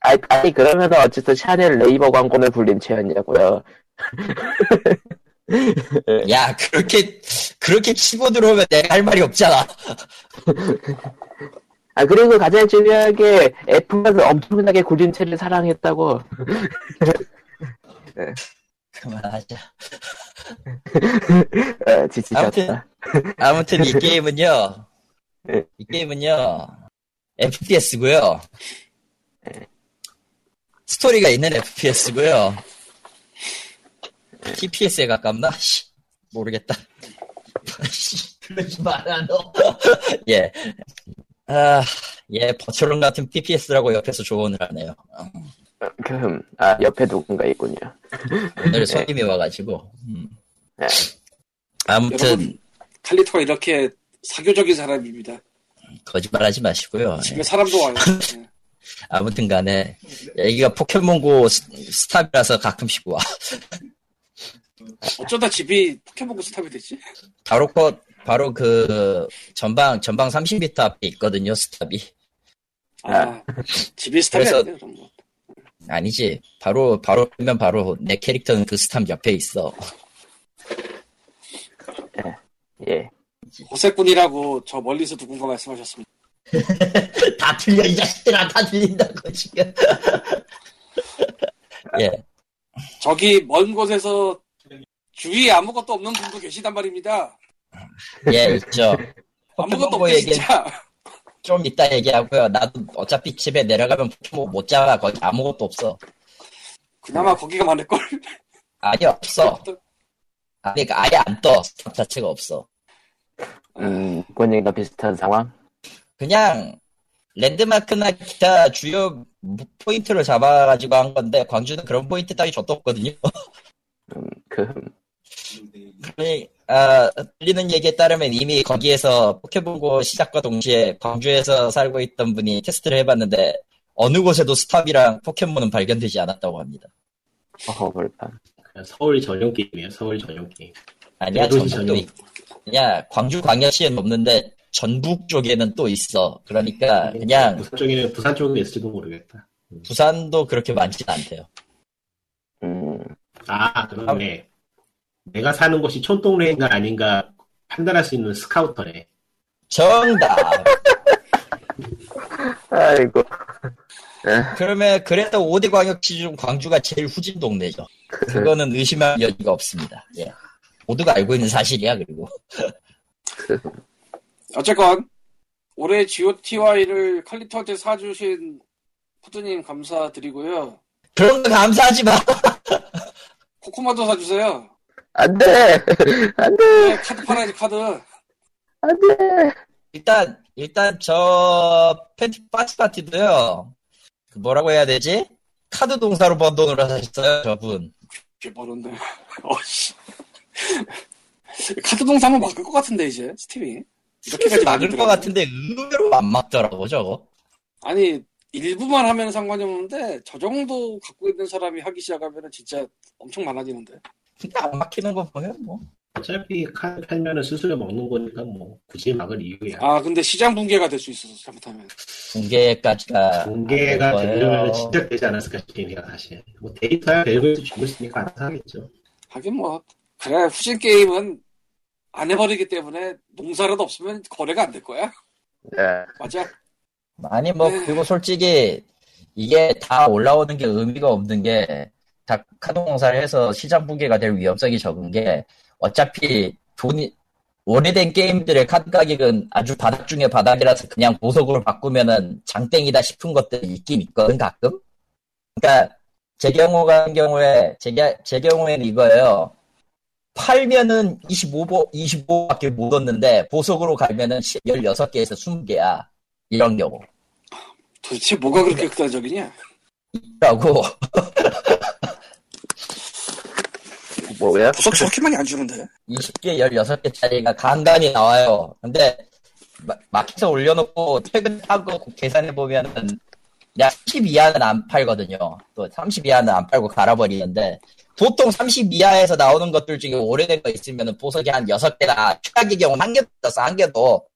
아니, 아니 그러면 어쨌든 샤넬 레이버 광고는 굴림체였냐고요. 야 그렇게 그렇게 치고 들어오면 내가 할 말이 없잖아. 아 그리고 가장 중요한 게 애플가 엄청나게 굴림체를 사랑했다고. 그만하자. 어, 지치셨다. 아무튼 아무튼 이 게임은요. 네. 이 게임은요. FPS고요. 스토리가 있는 FPS고요. TPS에 가깝나? 씨, 모르겠다. 씨, 그러지 마라 너. 예. 아, 예, 버추론 같은 TPS라고 옆에서 조언을 하네요. 어, 그, 아 옆에 누군가 있군요. 오늘 손님이 와가지고. 음. 네. 아무튼 여러분 칼리토가 이렇게 사교적인 사람입니다. 거짓말하지 마시고요. 예. 집에 사람도 와요. 예. 아무튼 간에 여기가 포켓몬고 스- 스탑이라서 가끔씩 와. 어쩌다 집이 포켓몬고 스탑이 됐지? 바로 거, 바로 그 전방 전방 30m 앞에 있거든요 스탑이. 아, 집이 스탑이 그래서- 아니네 그런 거. 아니지. 바로 바로 보면 바로 내 캐릭터는 그 스탑 옆에 있어. 예. 포세권이라고 저 멀리서 누군가 말씀하셨습니다. 다 틀려 이 자식들아 다 들린다고 지금. 예. 저기 먼 곳에서 주위에 아무것도 없는 분도 계시단 말입니다. 예, 있죠. 아무것도 없게 얘기 진짜. 좀 이따 얘기하고요. 나도 어차피 집에 내려가면 포켓몬 못 잡아. 거기 아무것도 없어. 그나마 거기가 많을걸. 아니 없어. 아니 그러니까 아예 안 떠. 스탑 자체가 없어. 음, 본인과 비슷한 상황? 그냥 랜드마크나 기타 주요 포인트를 잡아가지고 한 건데 광주는 그런 포인트 따위 좆도 없거든요. 음, 그, 그러니 아, 들리는 얘기에 따르면 이미 거기에서 포켓몬고 시작과 동시에 광주에서 살고 있던 분이 테스트를 해봤는데 어느 곳에도 스탑이랑 포켓몬은 발견되지 않았다고 합니다. 어허, 벌판. 서울 전용 게임이에요. 서울 전용 게임. 아니야 대도시 전북도 전용. 있, 그냥 광주 광역시에는 없는데 전북 쪽에는 또 있어. 그러니까 그냥 부산 쪽에는 부산 쪽에 있을지도 모르겠다. 부산도 그렇게 많지는 않대요. 음, 아 그러네. 내가 사는 곳이 촌동네인가 아닌가 판단할 수 있는 스카우터래. 정답. 아이고. 그러면 그래도 5대 광역시 중 광주가 제일 후진 동네죠. 그거는 의심할 여지가 없습니다. 예. 모두가 알고 있는 사실이야 그리고. 어쨌건 올해 GOTY를 칼리토한테 사주신 푸드님 감사드리고요. 그런 거 감사하지 마. 코코마도 사주세요. 안 돼! 안 돼! 네, 카드 팔아야지 카드. 안 돼! 일단 일단 저 팬티 파티 파티도요. 그 뭐라고 해야 되지? 카드 동사로 번 돈으로 사셨어요 저분. 개 버는데. 어씨. 카드 동사 한번 바꿀 것 같은데 이제 스팀이. 이렇게까지 막을. 것 같은데 의외로 안 막더라고 저거. 아니 일부만 하면 상관이 없는데 저 정도 갖고 있는 사람이 하기 시작하면 진짜 엄청 많아지는데. 근데 안 막히는 거 보면 뭐. 어차피 카드 팔면은 수수료 먹는 거니까 뭐 굳이 막을 이유야. 아 근데 시장 붕괴가 될 수 있어서 잘못하면. 붕괴까지가 거예요. 되려면 시작되지 않았을까 싶긴 해요, 사실. 뭐 데이터야 벨브에서 주고 있으니까 안 사겠죠. 하긴 뭐 그래 후진 게임은 안 해버리기 때문에 농사라도 없으면 거래가 안 될 거야. 네. 맞아. 아니 뭐 그리고 솔직히 이게 다 올라오는 게 의미가 없는 게다 카드 공사를 해서 시장 붕괴가 될 위험성이 적은 게 어차피 돈이 오래된 게임들의 카드 가격은 아주 바닥 중에 바닥이라서 그냥 보석으로 바꾸면은 장땡이다 싶은 것들이 있긴 있거든 가끔. 그러니까 제 경우 같은 경우에 제, 게- 제 경우에는 이거예요. 팔면은 25보 25밖에 못 얻는데 보석으로 가면은 16개에서 20개야. 이런 경우. 도대체 뭐가 그렇게 극단적이냐? 라고 뭐야? 보석 저렇게 많이 안 주는데. 20개, 16개짜리가 간간히 나와요. 근데 마, 마켓에 올려놓고 퇴근하고 계산해보면은 약30 이하는 안 팔거든요. 또 30 이하는 안 팔고 갈아버리는데 보통 30 이하에서 나오는 것들 중에 오래된 거 있으면은 보석이 한 6개나 최악의 경우는 한 개도 있었어. 한 개도.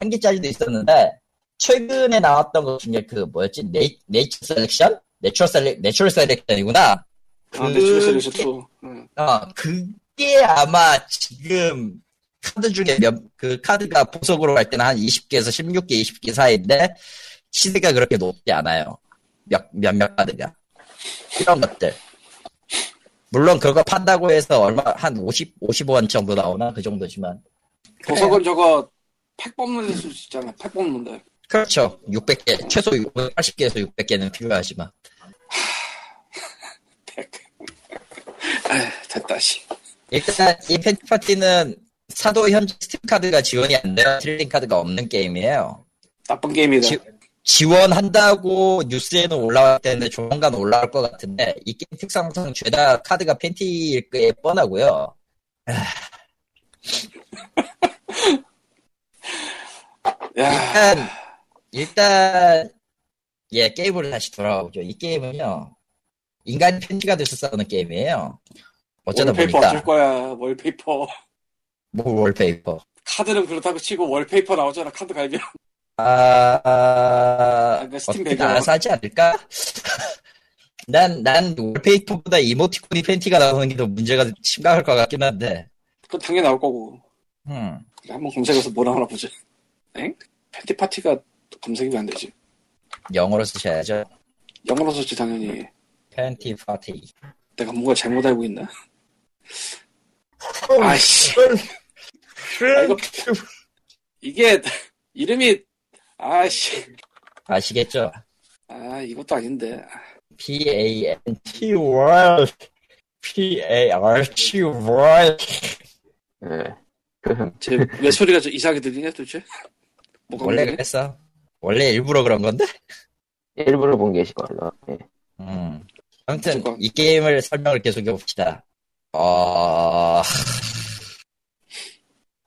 한 개짜리도 있었는데 최근에 나왔던 것 중에 그 뭐였지? 네이, Nature Selection? Natural Selec, Natural Selection이구나. 아, 내 주에서 또. 응. 어, 그게 아마 지금 카드 중에 몇, 그 카드가 보석으로 갈 때는 한 20개에서 16개, 20개 사이인데 시세가 그렇게 높지 않아요. 몇, 몇몇 카드가. 이런 것들. 물론 그거 판다고 해서 얼마, 한 50, 55원 정도 나오나? 그 정도지만. 보석은 저거 팩 뽑는 데수 있잖아. 팩 뽑는데. 그렇죠. 600개, 최소 680개에서 600개는 필요하지만. 팩. 아 됐다 씨. 일단 이 팬티 파티는 사도 현재 스팀 카드가 지원이 안 돼요. trading 카드가 없는 게임이에요. 나쁜 게임이다. 지- 지원한다고 뉴스에는 올라왔댔는데 조만간 올라올 것 같은데 이 게임 특성상 죄다 카드가 팬티일 게 뻔하고요. 야, 일단 일단 예 게임으로 다시 돌아오죠. 이 게임은요 인간이 팬티가 돼서 싸우는 게임이에요. 어쩌다 wallpaper 보니까 어쩔 거야. wallpaper. 뭐 wallpaper. 카드는 그렇다고 치고 wallpaper 나오잖아. 카드 갈면. 아, 아, 그 스팀 어떻게 배경. 알아서 하지 않을까? 난, 난 wallpaper보다 이모티콘이 팬티가 나오는 게 더 문제가 심각할 것 같긴 한데. 그건 당연히 나올 거고. 음. 한번 검색해서 뭐라 하나 보자. 엥? 팬티 파티가 검색이 안 되지. 영어로 쓰셔야죠. 영어로 썼지 당연히. 팬티 파티. 내가 뭔가 잘못 알고 있나? 아이씨. 아, 이거 이게 이름이 아씨. 아시겠죠? 아 이것도 아닌데. P-A-N-T world. P-A-R-T world. 예. 제왜 소리가 좀 이상하게 들리냐 도대체? 뭐가 원래? 그랬어. 원래 일부러 그런 건데? 일부러 본 게시 걸로. 예. 음. 아무튼. 이 게임을 설명을 계속해 봅시다. 어,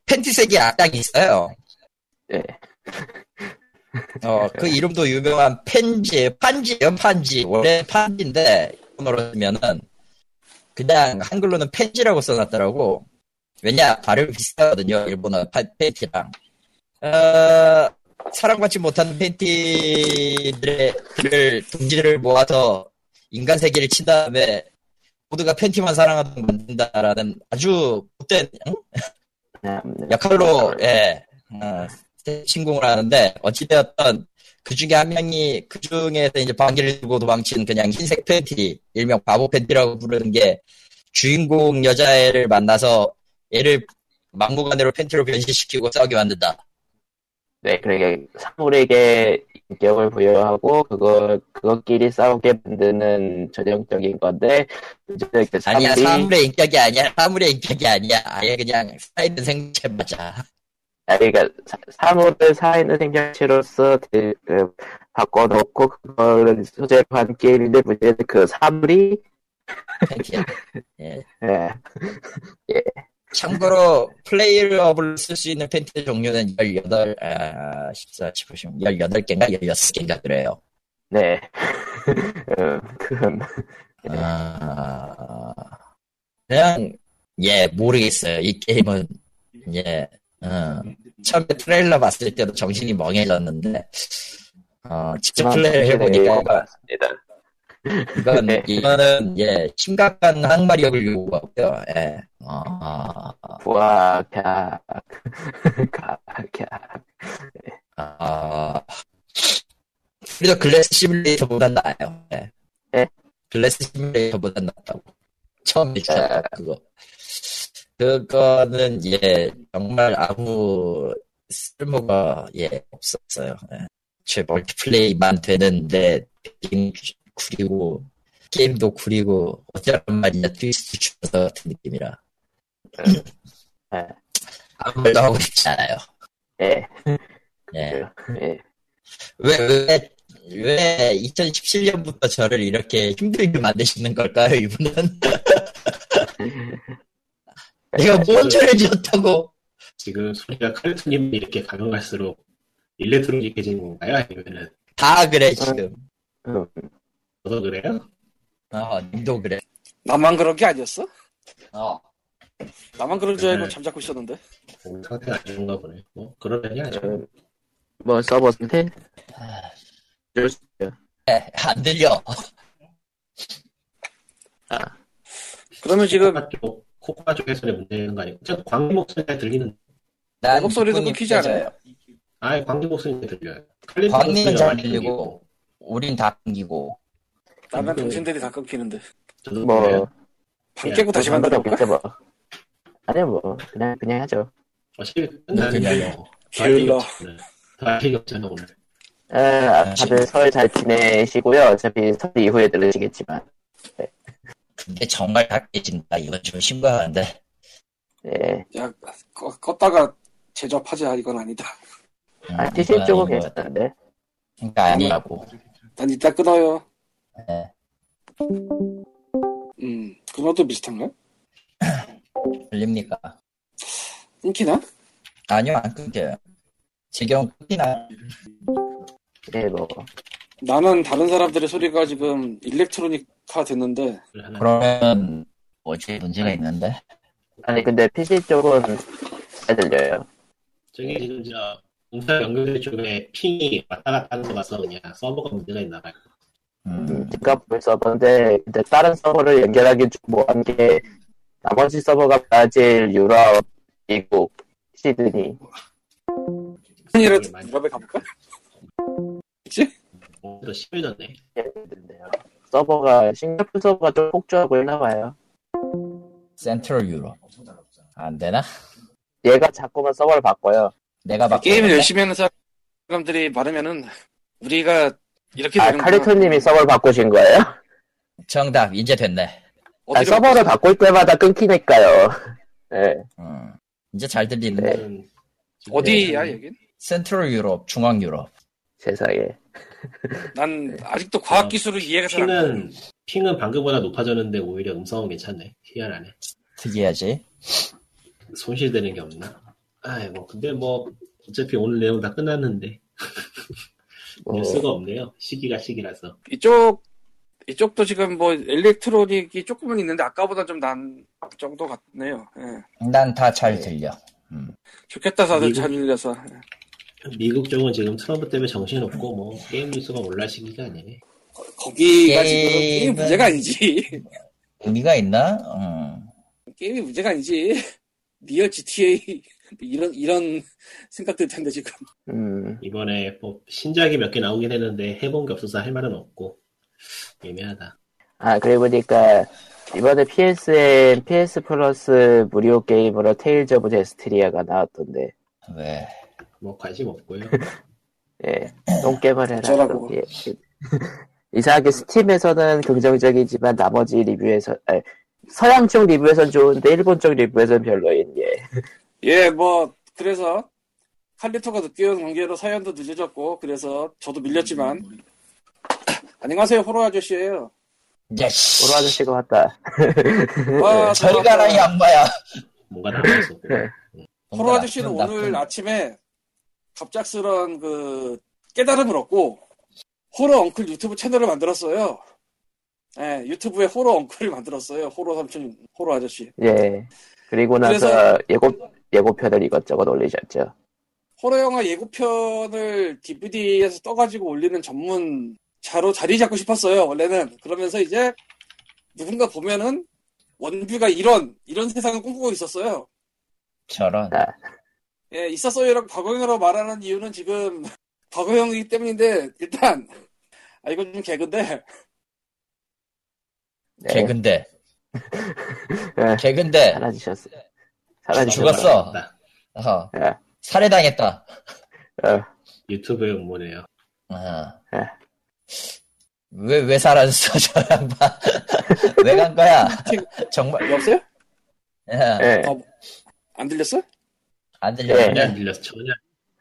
팬티색이 악당이 있어요. 예. 어, 그 이름도 유명한 펜지, 판지예요, 판지. 원래 판지인데, 일본어로 쓰면은, 그냥 한글로는 펜지라고 써놨더라고. 왜냐, 발음이 비슷하거든요, 일본어 파- 팬티랑. 어, 사랑받지 못하는 팬티들의, 를, 둥지를 모아서 인간 세계를 친 다음에, 모두가 팬티만 사랑하던 만든다라는 아주 못된 응? 음, 역할로 예 어, 신공을 하는데 어찌되었던 그 중에 한 명이 그 중에서 이제 방귀를 들고 도망친 그냥 흰색 팬티 일명 바보 팬티라고 부르는 게 주인공 여자애를 만나서 얘를 막무가내로 팬티로 변신시키고 싸우게 만든다. 네, 그러게 사물에게 인격을 부여하고 그거 그것끼리 싸우게 만드는 전형적인 건데 그 아니야 사물이 사물의 인격이 아니야 사물의 인격이 아니야 아예 그냥 살아있는 생체 맞아. 그러니까 사- 사물을 살아있는 생명체로서 대- 그, 바꿔놓고 그거를 소재로 한 게임인데 문제는 그 사물이 팬티야. 예. 예, 참고로 playable 쓸 수 있는 팬티 종류는 18, 아, 14, 15, 18개인가 16개인가 그래요. 네. 어, 그건 아, 그냥, 예, 모르겠어요. 이 게임은, 예, 어, 처음에 트레일러 봤을 때도 정신이 멍해졌는데, 어, 직접 플레이를 해보니까, 같습니다. 이건, 네. 이거는, 예, 심각한 항마력을 요구하고요, 예, 어, 와, 캬, 가, 캬. 아, 그래도 글래스 시뮬레이터보단 나아요. 예. 예? 글래스 시뮬레이터보단 낫다고. 처음에 주셨다, 그거. 그거는, 예, 정말 아무 쓸모가, 예, 없었어요. 예. 제 멀티플레이만 되는데, 게임 구리고, 게임도 구리고, 어쩌란 말이냐, 트위스트 주면서 같은 느낌이라. 예. 아무 말도 하고 싶지 않아요. 예, 예. 예. 왜, 왜, 왜 2017년부터 저를 이렇게 힘들게 만드시는 걸까요, 이분은? 내가 뭔 죄를 지었다고? 지금 소리가 카르투님 이렇게 가면 갈수록 일렉트로닉해진 건가요? 아니면은 다 그래, 지금. 음, 저도 그래요? 어, 님도 그래. 나만 그런 게 아니었어? 어. 나만 그런 줄 알고 네. 잠자고 있었는데. 오늘 상태가 안 좋은가 보네. 뭐 그러려니 하죠. 음, 뭐 서버 상태? 예, 안 들려. 그러면 지금 쪽, 코코아 쪽의 소리 문제 있는 거 아니고 저 광기 목소리가 들리는 난 목소리도 끊기지 않아요? 아예 광기 목소리가 들려요. 목소리가 잘 들리고, 우린 다 끊기고. 나는 그- 당신들이 다 끊기는데. 저도 뭐. 방 예, 깨고 다시 만들어볼까? 없겠죠, 뭐. 아니, 뭐, 그냥, 그냥 하죠. 어차피 끝나는 그냥 뭐. 없잖아. 더할 얘기 없잖아 오늘. 아, 다들 설 잘 지내시고요. 어차피 설 이후에 들으시겠지만. 근데 정말 다 깨진다. 이건 좀 심각한데. 예. 야, 꺼, 껐다가 제접하자. 이건 아니다. 음, 아, 이건 쪽은. 괜찮은데. 그러니까 아니라고. 난 이따 끊어요. 예. 음, 끊어도 비슷한가? 들립니까? 끊기나? 아니요, 안 끊겨요. 지금 끊기나? 예, 뭐. 나는 다른 사람들의 소리가 지금 일렉트로닉화 됐는데, 그러면, 뭐지, 문제가 있는데? 아니, 근데 PC 쪽은 잘 들려요. 저기 지금 저 공사 연결 쪽에 핑이 왔다 갔다 하는 거 봐서 그냥 서버가 문제가 있나 봐요. 음, 싱가포르 서버인데, 근데 다른 서버를 연결하기 좀 뭐한 게, 나머지 서버가 브라질, 유럽, 미국, 시드니. 유럽에 가볼까? 오늘 도 심해졌네. 했는데요. 서버가, 싱가포르 서버가 좀 폭주하고 있나봐요. 센트럴 유럽. 안 되나? 얘가 자꾸만 서버를 바꿔요. 내가 막 게임을 열심히 하는 사람들이 많으면은, 우리가 이렇게 아, 되는 칼리토님이 서버를 바꾸신 거예요? 정답, 이제 됐네. 아, 서버를 바꿀 때마다 끊기니까요. 예. 음, 이제 잘 들리는데. 네. 어디야, 여긴? 센트럴 유럽, 중앙 유럽. 세상에. 난 아직도 과학 기술을 이해가 잘안 가. 핑은 핑은 방금보다 높아졌는데 오히려 음성은 괜찮네. 희한하네. 특이하지? 손실되는 게 없나? 아이고 근데 뭐 어차피 오늘 내용 다 끝났는데 뭐, 볼 수가 없네요. 시기가 시기라서. 이쪽, 이쪽도 지금 뭐, 일렉트로닉이 조금은 있는데, 아까보다 좀 난 정도 같네요. 예. 난다 잘 들려. 좋겠다, 다들 미국- 잘 들려서. 미국 쪽은 지금 트럼프 때문에 정신없고 뭐 게임 뉴스가 올라올 시기가 아니네. 거기가 게임은- 지금 게임 문제가 아니지. 의미가 있나? 음. 게임이 문제가 아니지. real GTA 이런 이런 생각 들 텐데 지금. 음, 이번에 뭐 신작이 몇 개 나오긴 했는데 해본 게 없어서 할 말은 없고 애매하다. 아, 그리고 보니까, 이번에 PSN, PS Plus 무료 게임으로 Tales of Zestiria가 나왔던데, 왜? 뭐 관심 없고요. 예, 똥게임을 해라. 예. 이상하게 스팀에서는 긍정적이지만 나머지 리뷰에서, 아니, 서양 쪽 리뷰에선 좋은데 일본 쪽 리뷰에선 별로인, 예. 예, 뭐 그래서 칼리토가 늦게 온 관계로 사연도 늦어졌고 그래서 저도 밀렸지만 안녕하세요 호로 아저씨예요. 야, 씨. 오로 아저씨가 왔다. 와, 저리 가라, 이 양반야. 뭔가 나왔어. 네. 호로 아저씨는 오늘 아침에 갑작스런 그 깨달음을 얻고 호러 엉클 유튜브 채널을 만들었어요. 예, 유튜브에 호러 엉클을 만들었어요. 호러 삼촌, 호러 아저씨. 예. 그리고 나서 예고, 예고편을 이것저것 올리셨죠. 호러 영화 예고편을 DVD에서 떠가지고 올리는 전문 자로 자리 잡고 싶었어요. 원래는 그러면서 이제 누군가 보면은 원뷰가 이런 이런 세상을 꿈꾸고 있었어요. 저런. 아, 예, 있었어요라고 과거형으로 말하는 이유는 지금 과거형이기 때문인데 일단 아 이건 좀 개근데 네. 개근데. 예, 개근데. 사라지셨어요. 사라지셨어요. 죽었어. 나왔다. 어. 예. 살해당했다. 어, 유튜브에 응모네요. 어. 예. 왜, 왜 사라졌어, 저 양반? 왜 간 거야? 정말, 여보세요? 예, 예. 어, 안 들렸어? 안 예. 들려. 전혀 안 들렸어. 전혀.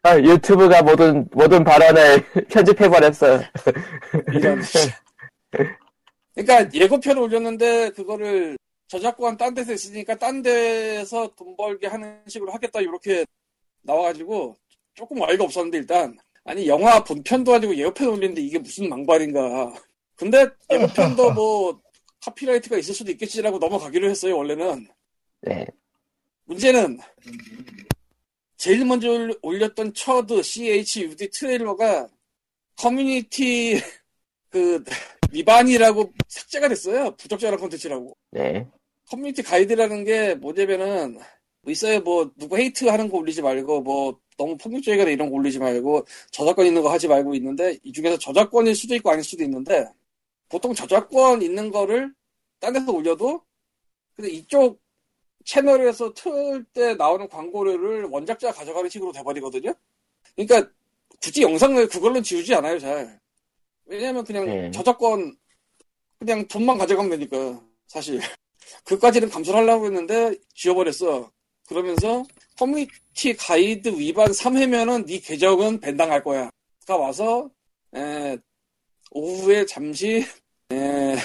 아, 유튜브가 모든, 모든 발언을 편집해 버렸어. 이런. 그러니까 예고편을 올렸는데 그거를 저작권 딴 데서 있으니까 딴 데서 돈 벌게 하는 식으로 하겠다 이렇게 나와가지고 조금 어이가 없었는데 일단 아니 영화 본편도 아니고 예고편 올리는데 이게 무슨 망발인가. 근데 예고편도 뭐 copyright가 있을 수도 있겠지라고 넘어가기로 했어요 원래는. 네. 문제는 제일 먼저 올- 올렸던 처드 CHUD 트레일러가 커뮤니티 그 위반이라고 삭제가 됐어요. 부적절한 콘텐츠라고. 네. 커뮤니티 가이드라는 게 뭐냐면은 뭐 있어요. 뭐 누구 hate 하는 거 올리지 말고 뭐 너무 폭력적이거나 이런 거 올리지 말고 저작권 있는 거 하지 말고 있는데 이 중에서 저작권일 수도 있고 아닐 수도 있는데 보통 저작권 있는 거를 딴 데서 올려도 근데 이쪽 채널에서 틀 때 나오는 광고료를 원작자가 가져가는 식으로 돼버리거든요. 그러니까 굳이 영상을 그걸로 지우지 않아요, 잘. 왜냐면 그냥 네. 저작권 그냥 돈만 가져가면 되니까 사실 그까지는 감수를 하려고 했는데 지워버렸어. 그러면서 커뮤니티 가이드 위반 3회면은 네 계정은 ban당할 거야. 가 와서 에, 오후에 잠시 에,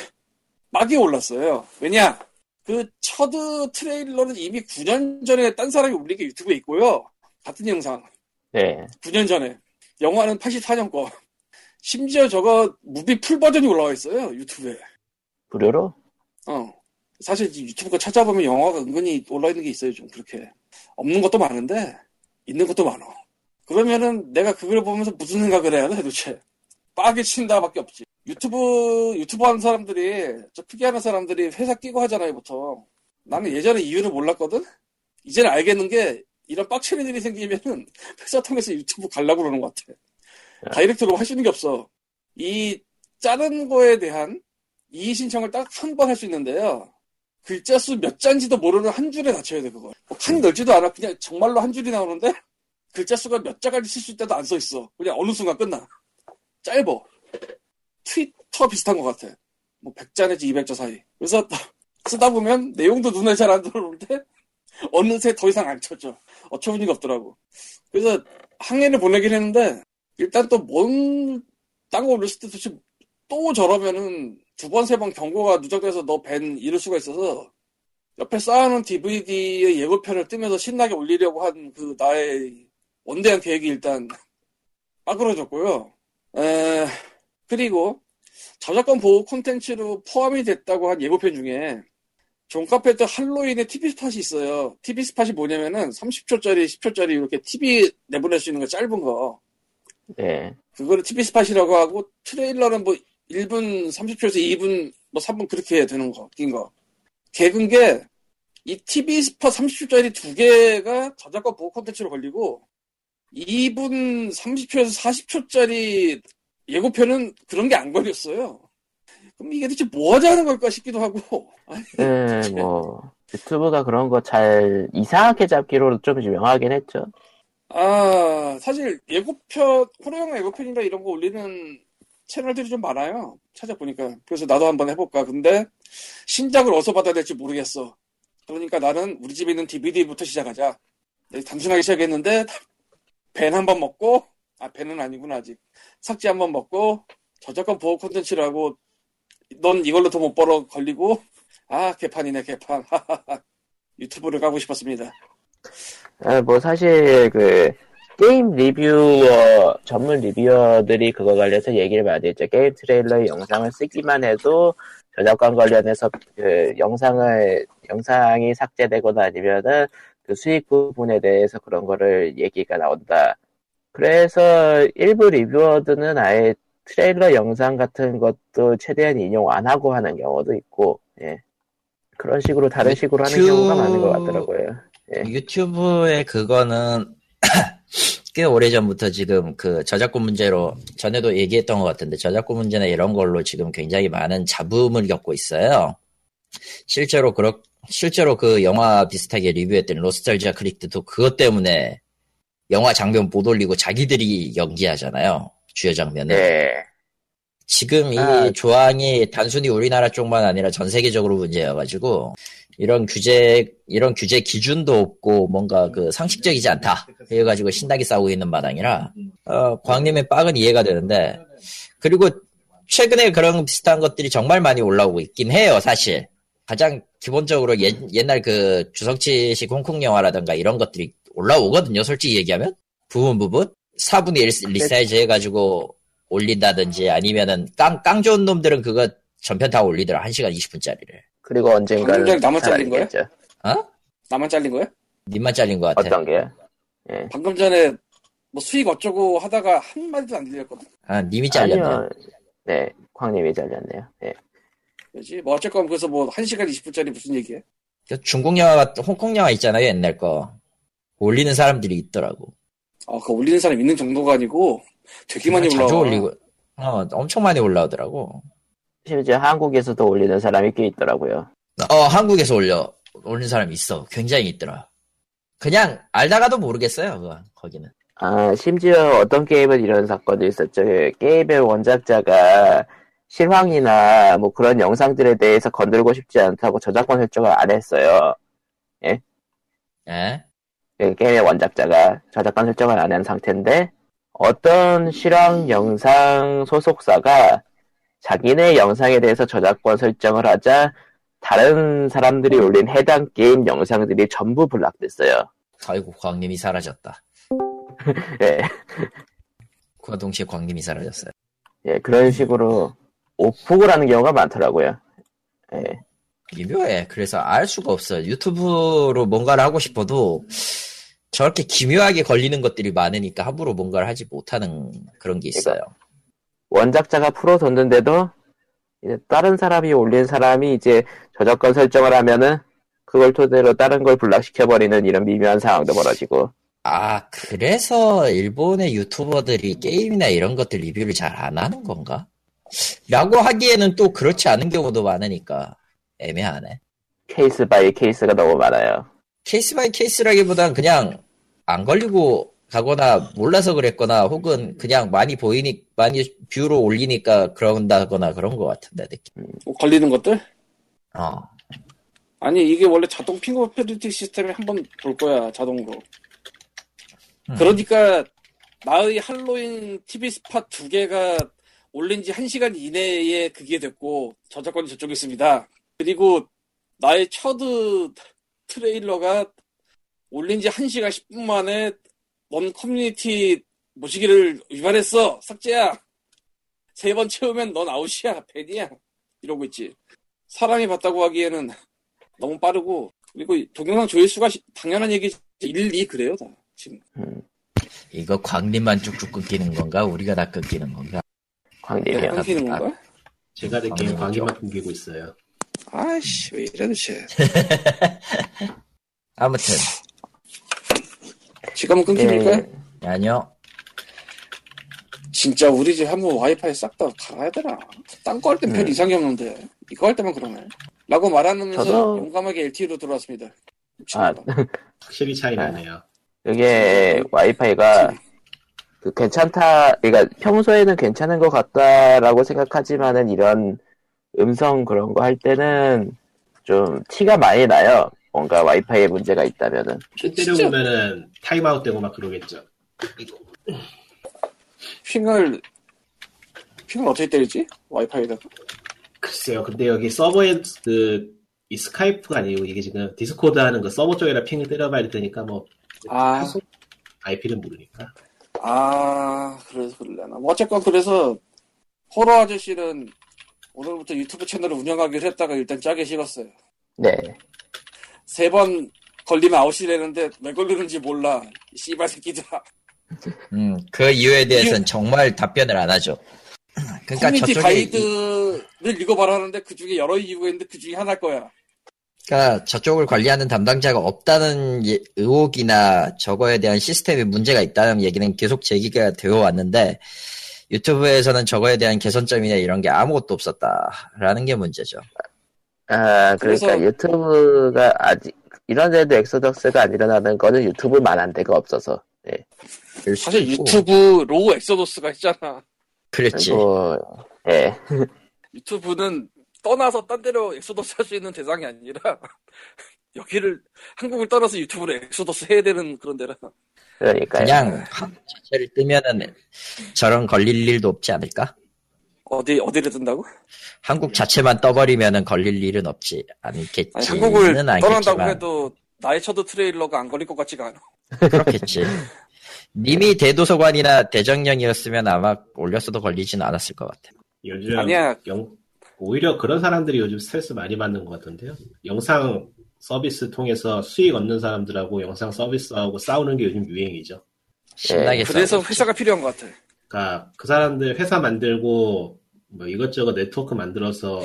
막이 올랐어요. 왜냐? 그 처드 트레일러는 이미 9년 전에 딴 사람이 올린 게 유튜브에 있고요. 같은 영상. 네. 9년 전에. 영화는 84년 거. 심지어 저거 movie full 버전이 올라와 있어요. 유튜브에. 무료로? 어. 사실 이 유튜브 거 찾아보면 영화가 은근히 올라 있는 게 있어요. 좀 그렇게. 없는 것도 많은데 있는 것도 많어. 그러면은 내가 그걸 보면서 무슨 생각을 해야 돼 도대체. 빡이 친다밖에 없지. 유튜브 유튜브 하는 사람들이 저 크게 하는 사람들이 회사 끼고 하잖아요 보통. 나는 예전에 이유를 몰랐거든. 이제는 알겠는 게 이런 빡치는 일이 생기면은 회사 통해서 유튜브 가려고 그러는 것 같아. 다이렉트로 할 수 있는 게 없어. 이 자른 거에 대한 이의 신청을 딱 한 번 할 수 있는데요. 글자 수 몇 잔지도 모르는 한 줄에 닫혀야 돼 그거. 뭐 칸이 넓지도 않아. 그냥 정말로 한 줄이 나오는데 글자 수가 몇 자까지 쓸 수 있다도 안 써 있어. 그냥 어느 순간 끝나. 짧어. 트위터 비슷한 것 같아. 뭐 100자 내지 200자 사이. 그래서 쓰다 보면 내용도 눈에 잘 안 들어오는데 어느새 더 이상 안 쳐져. 어처구니가 없더라고. 그래서 항해를 보내긴 했는데 일단 또 뭔 딴거 올렸을 때 도대체 또 저러면은 두 번, 세 번 경고가 누적돼서 너 밴 이럴 수가 있어서 옆에 쌓아놓은 DVD의 예고편을 뜨면서 신나게 올리려고 한 그 나의 원대한 계획이 일단 빠그러졌고요. 에, 그리고 저작권 보호 콘텐츠로 포함이 됐다고 한 예고편 중에 존 카펜터 할로윈에 TV spot이 있어요. TV spot이 뭐냐면은 30초짜리, 10초짜리 이렇게 TV 내보낼 수 있는 거 짧은 거. 네. 그거를 TV spot이라고 하고 트레일러는 뭐 1분 30초에서 2분 뭐 3분 그렇게 되는 거, 긴 거. 개근 게, 이 TV spot 30초짜리 두 개가 저작권 보호 콘텐츠로 걸리고, 2분 30초에서 40초짜리 예고편은 그런 게 안 걸렸어요. 그럼 이게 대체 뭐 하자는 걸까 싶기도 하고. 아니, 네, 뭐 유튜브가 그런 거 잘 이상하게 잡기로 좀 유명하긴 했죠. 아, 사실 예고편, 호러 영화 예고편인가 이런 거 올리는 채널들이 좀 많아요. 찾아보니까. 그래서 나도 한번 해볼까. 근데 신작을 어디서 받아야 될지 모르겠어. 그러니까 나는 우리 집에 있는 DVD부터 시작하자. 네, 단순하게 시작했는데 ban 한 번 먹고 아 ban은 아니구나 아직 삭제 한번 먹고 저작권 보호 콘텐츠라고 넌 이걸로 더 못 벌어 걸리고 아 개판이네 개판 유튜브를 가고 싶었습니다. 아, 뭐 사실 그 게임 reviewer 전문 reviewer들이 그거 관련해서 얘기를 많이 했죠. 게임 트레일러의 영상을 쓰기만 해도 저작권 관련해서 그 영상을 영상이 삭제되거나 아니면은 그 수익 부분에 대해서 그런 거를 얘기가 나온다. 그래서 일부 리뷰어들은 아예 트레일러 영상 같은 것도 최대한 인용 안 하고 하는 경우도 있고, 예. 그런 식으로 다른 식으로 하는 경우가 많은 것 같더라고요. 예. 유튜브에 그거는 꽤 오래전부터 지금 그 저작권 문제로 전에도 얘기했던 것 같은데 저작권 문제나 이런 걸로 지금 굉장히 많은 잡음을 겪고 있어요. 실제로 그렇 실제로 그 영화 비슷하게 리뷰했던 로스탈지아 크릭도 그것 때문에 영화 장면 못 올리고 자기들이 연기하잖아요. 주요 장면을. 네. 지금 이 아. 조항이 단순히 우리나라 쪽만 아니라 전 세계적으로 문제여가지고 이런 규제 이런 규제 기준도 없고 뭔가 그 상식적이지 않다 해가지고 신나게 싸우고 있는 마당이라 어, 광님의 빡은 이해가 되는데 그리고 최근에 그런 비슷한 것들이 정말 많이 올라오고 있긴 해요 사실 가장 기본적으로 옛, 옛날 그 주성치식 홍콩 영화라든가 이런 것들이 올라오거든요 솔직히 얘기하면 부분 부분 4분의 1 resize 해가지고 올린다든지 아니면은 깡, 깡 좋은 놈들은 그거 전편 다 올리더라 1시간 20분짜리를 그리고 언젠가 방금 전에 나만 잘린 거야? 어? 나만 잘린 거야? 님만 잘린 것 같아 어떤 게요? 방금 전에 뭐 수익 어쩌고 하다가 한 마디도 안 들렸거든. 아 님이 잘렸네. 네, 광님이 잘렸네요. 네. 그지? 뭐 어쨌건 그래서 뭐 1시간 20분짜리 무슨 얘기야? 그 중국 영화 같은 홍콩 영화 있잖아요 옛날 거 올리는 사람들이 있더라고 아, 그 올리는 사람 있는 정도가 아니고 되게 많이 올라와. 자주 올리고 어 엄청 많이 올라오더라고 심지어 한국에서도 올리는 사람이 꽤 있더라고요. 어 한국에서 올려 올리는 사람이 있어 굉장히 있더라 그냥 알다가도 모르겠어요 그거 거기는 아, 심지어 어떤 게임은 이런 사건도 있었죠. 그 게임의 원작자가 실황이나 뭐 그런 영상들에 대해서 건들고 싶지 않다고 저작권 설정을 안 했어요. 예? 그 게임의 원작자가 저작권 설정을 안 한 상태인데 어떤 실황 영상 소속사가 자기네 영상에 대해서 저작권 설정을 하자 다른 사람들이 올린 해당 게임 영상들이 전부 블락됐어요. 아이고 광님이 사라졌다 예, 그와 동시에 광님이 사라졌어요 예, 그런 식으로 오폭을 하는 경우가 많더라고요. 예, 기묘해. 그래서 알 수가 없어요. 유튜브로 뭔가를 하고 싶어도 저렇게 기묘하게 걸리는 것들이 많으니까 함부로 뭔가를 하지 못하는 그런 게 있어요. 원작자가 풀어뒀는데도 다른 사람이 올린 사람이 이제 저작권 설정을 하면은 그걸 토대로 다른 걸 block시켜버리는 이런 미묘한 상황도 벌어지고 아, 그래서 일본의 유튜버들이 게임이나 이런 것들 리뷰를 잘 안 하는 건가? 라고 하기에는 또 그렇지 않은 경우도 많으니까 애매하네. case by case가 너무 많아요. case by case라기보단 그냥 안 걸리고 가거나 몰라서 그랬거나 혹은 그냥 많이 보이니 많이 뷰로 올리니까 그런다거나 그런 것 같은데 느낌. 뭐 걸리는 것들? 어. 아니 이게 원래 자동 핑거 페널티 시스템에 한번 볼 거야 자동으로. 음. 그러니까 나의 할로윈 TV 스팟 두 개가 올린 지 1시간 이내에 그게 됐고 저작권이 저쪽에 있습니다. 그리고 나의 첫 트레일러가 올린 지 1시간 10분 만에 넌 커뮤니티 모시기를 위반했어. 삭제야. 세 번 채우면 넌 아웃이야. 벤이야. 이러고 있지. 사람이 봤다고 하기에는 너무 빠르고 그리고 동영상 조회수가 시- 당연한 얘기지 1, 2 그래요 다 지금 이거 광림만 쭉쭉 끊기는 건가? 우리가 다 끊기는 건가? 광님이요. 끊기는 건가? 제가 느끼는 광기만 끊기고 있어요. 아이씨, 왜 이래, 도대체. 아무튼 지금은 끊깁니까? 예, 아니요. 진짜 우리 집 한번 와이파이 싹다 갈아야 되나? 딴 거 할 땐별 음. 이상이 없는데 이거 할 때만 그러네. 라고 말하면서 저도- 용감하게 LTE로 들어왔습니다. 아, 확실히 차이 나네요. 이게 와이파이가 그 괜찮다, 그러니까 평소에는 괜찮은 것 같다라고 생각하지만은 이런 음성 그런 거 할 때는 좀 티가 많이 나요. 뭔가 와이파이에 문제가 있다면은. 핑 진짜 때려보면은 타임아웃 되고 막 그러겠죠. ping을 ping을 어떻게 때리지? 와이파이에다가 글쎄요. 근데 여기 서버에 그, 이 스카이프가 아니고 이게 지금 디스코드 하는 그 서버 쪽에다 ping을 때려봐야 되니까 뭐, 아, IP는 모르니까. 아 그래서 그러려나. 뭐 어쨌건 그래서 호러 아저씨는 오늘부터 유튜브 채널을 운영하기로 했다가 일단 짜게 식었어요. 네. 세 번 걸리면 아웃이라는데 왜 걸리는지 몰라. 이 씨발 새끼들아. 음, 그 이유에 대해서는 정말 답변을 안 하죠. 그러니까 커뮤니티 저쪽에 이- 가이드를 읽어봐라 하는데 그 중에 여러 이유가 있는데 그 중에 하나일 거야. 그러니까 저쪽을 관리하는 담당자가 없다는 예- 의혹이나 저거에 대한 시스템에 문제가 있다는 얘기는 계속 제기가 되어 왔는데 유튜브에서는 저거에 대한 개선점이나 이런 게 아무것도 없었다라는 게 문제죠. 아, 그러니까 그래서- 유튜브가 아직, 이런 데도 엑소더스가 안 일어나는 거는 유튜브만한 데가 없어서. 네. 수도 사실 있고. 유튜브로 엑소더스가 있잖아. 그렇지. 그리고, 예. 유튜브는 떠나서 딴 데로 엑소더스 할 수 있는 대상이 아니라 여기를 한국을 떠나서 유튜브로 엑소더스 해야 되는 그런 데라. 그러니까요. 그냥 한국 자체를 뜨면은 저런 걸릴 일도 없지 않을까? 어디 어디를 뜬다고? 한국 자체만 떠버리면은 걸릴 일은 없지 않겠지는 아니, 한국을 떠난다고 해도 나의 쳐도 트레일러가 안 걸릴 것 같지가 않아. 그렇겠지. 님이 대도서관이나 대정령이었으면 아마 올렸어도 걸리진 않았을 것 같아. 요즘 아니야. 영- 오히려 그런 사람들이 요즘 스트레스 많이 받는 것 같은데요. 영상 서비스 통해서 수익 얻는 사람들하고 영상 서비스하고 싸우는 게 요즘 유행이죠. 신나게 그래서 싸우겠지. 회사가 필요한 것 같아. 그러니까 그 사람들 회사 만들고 뭐 이것저것 네트워크 만들어서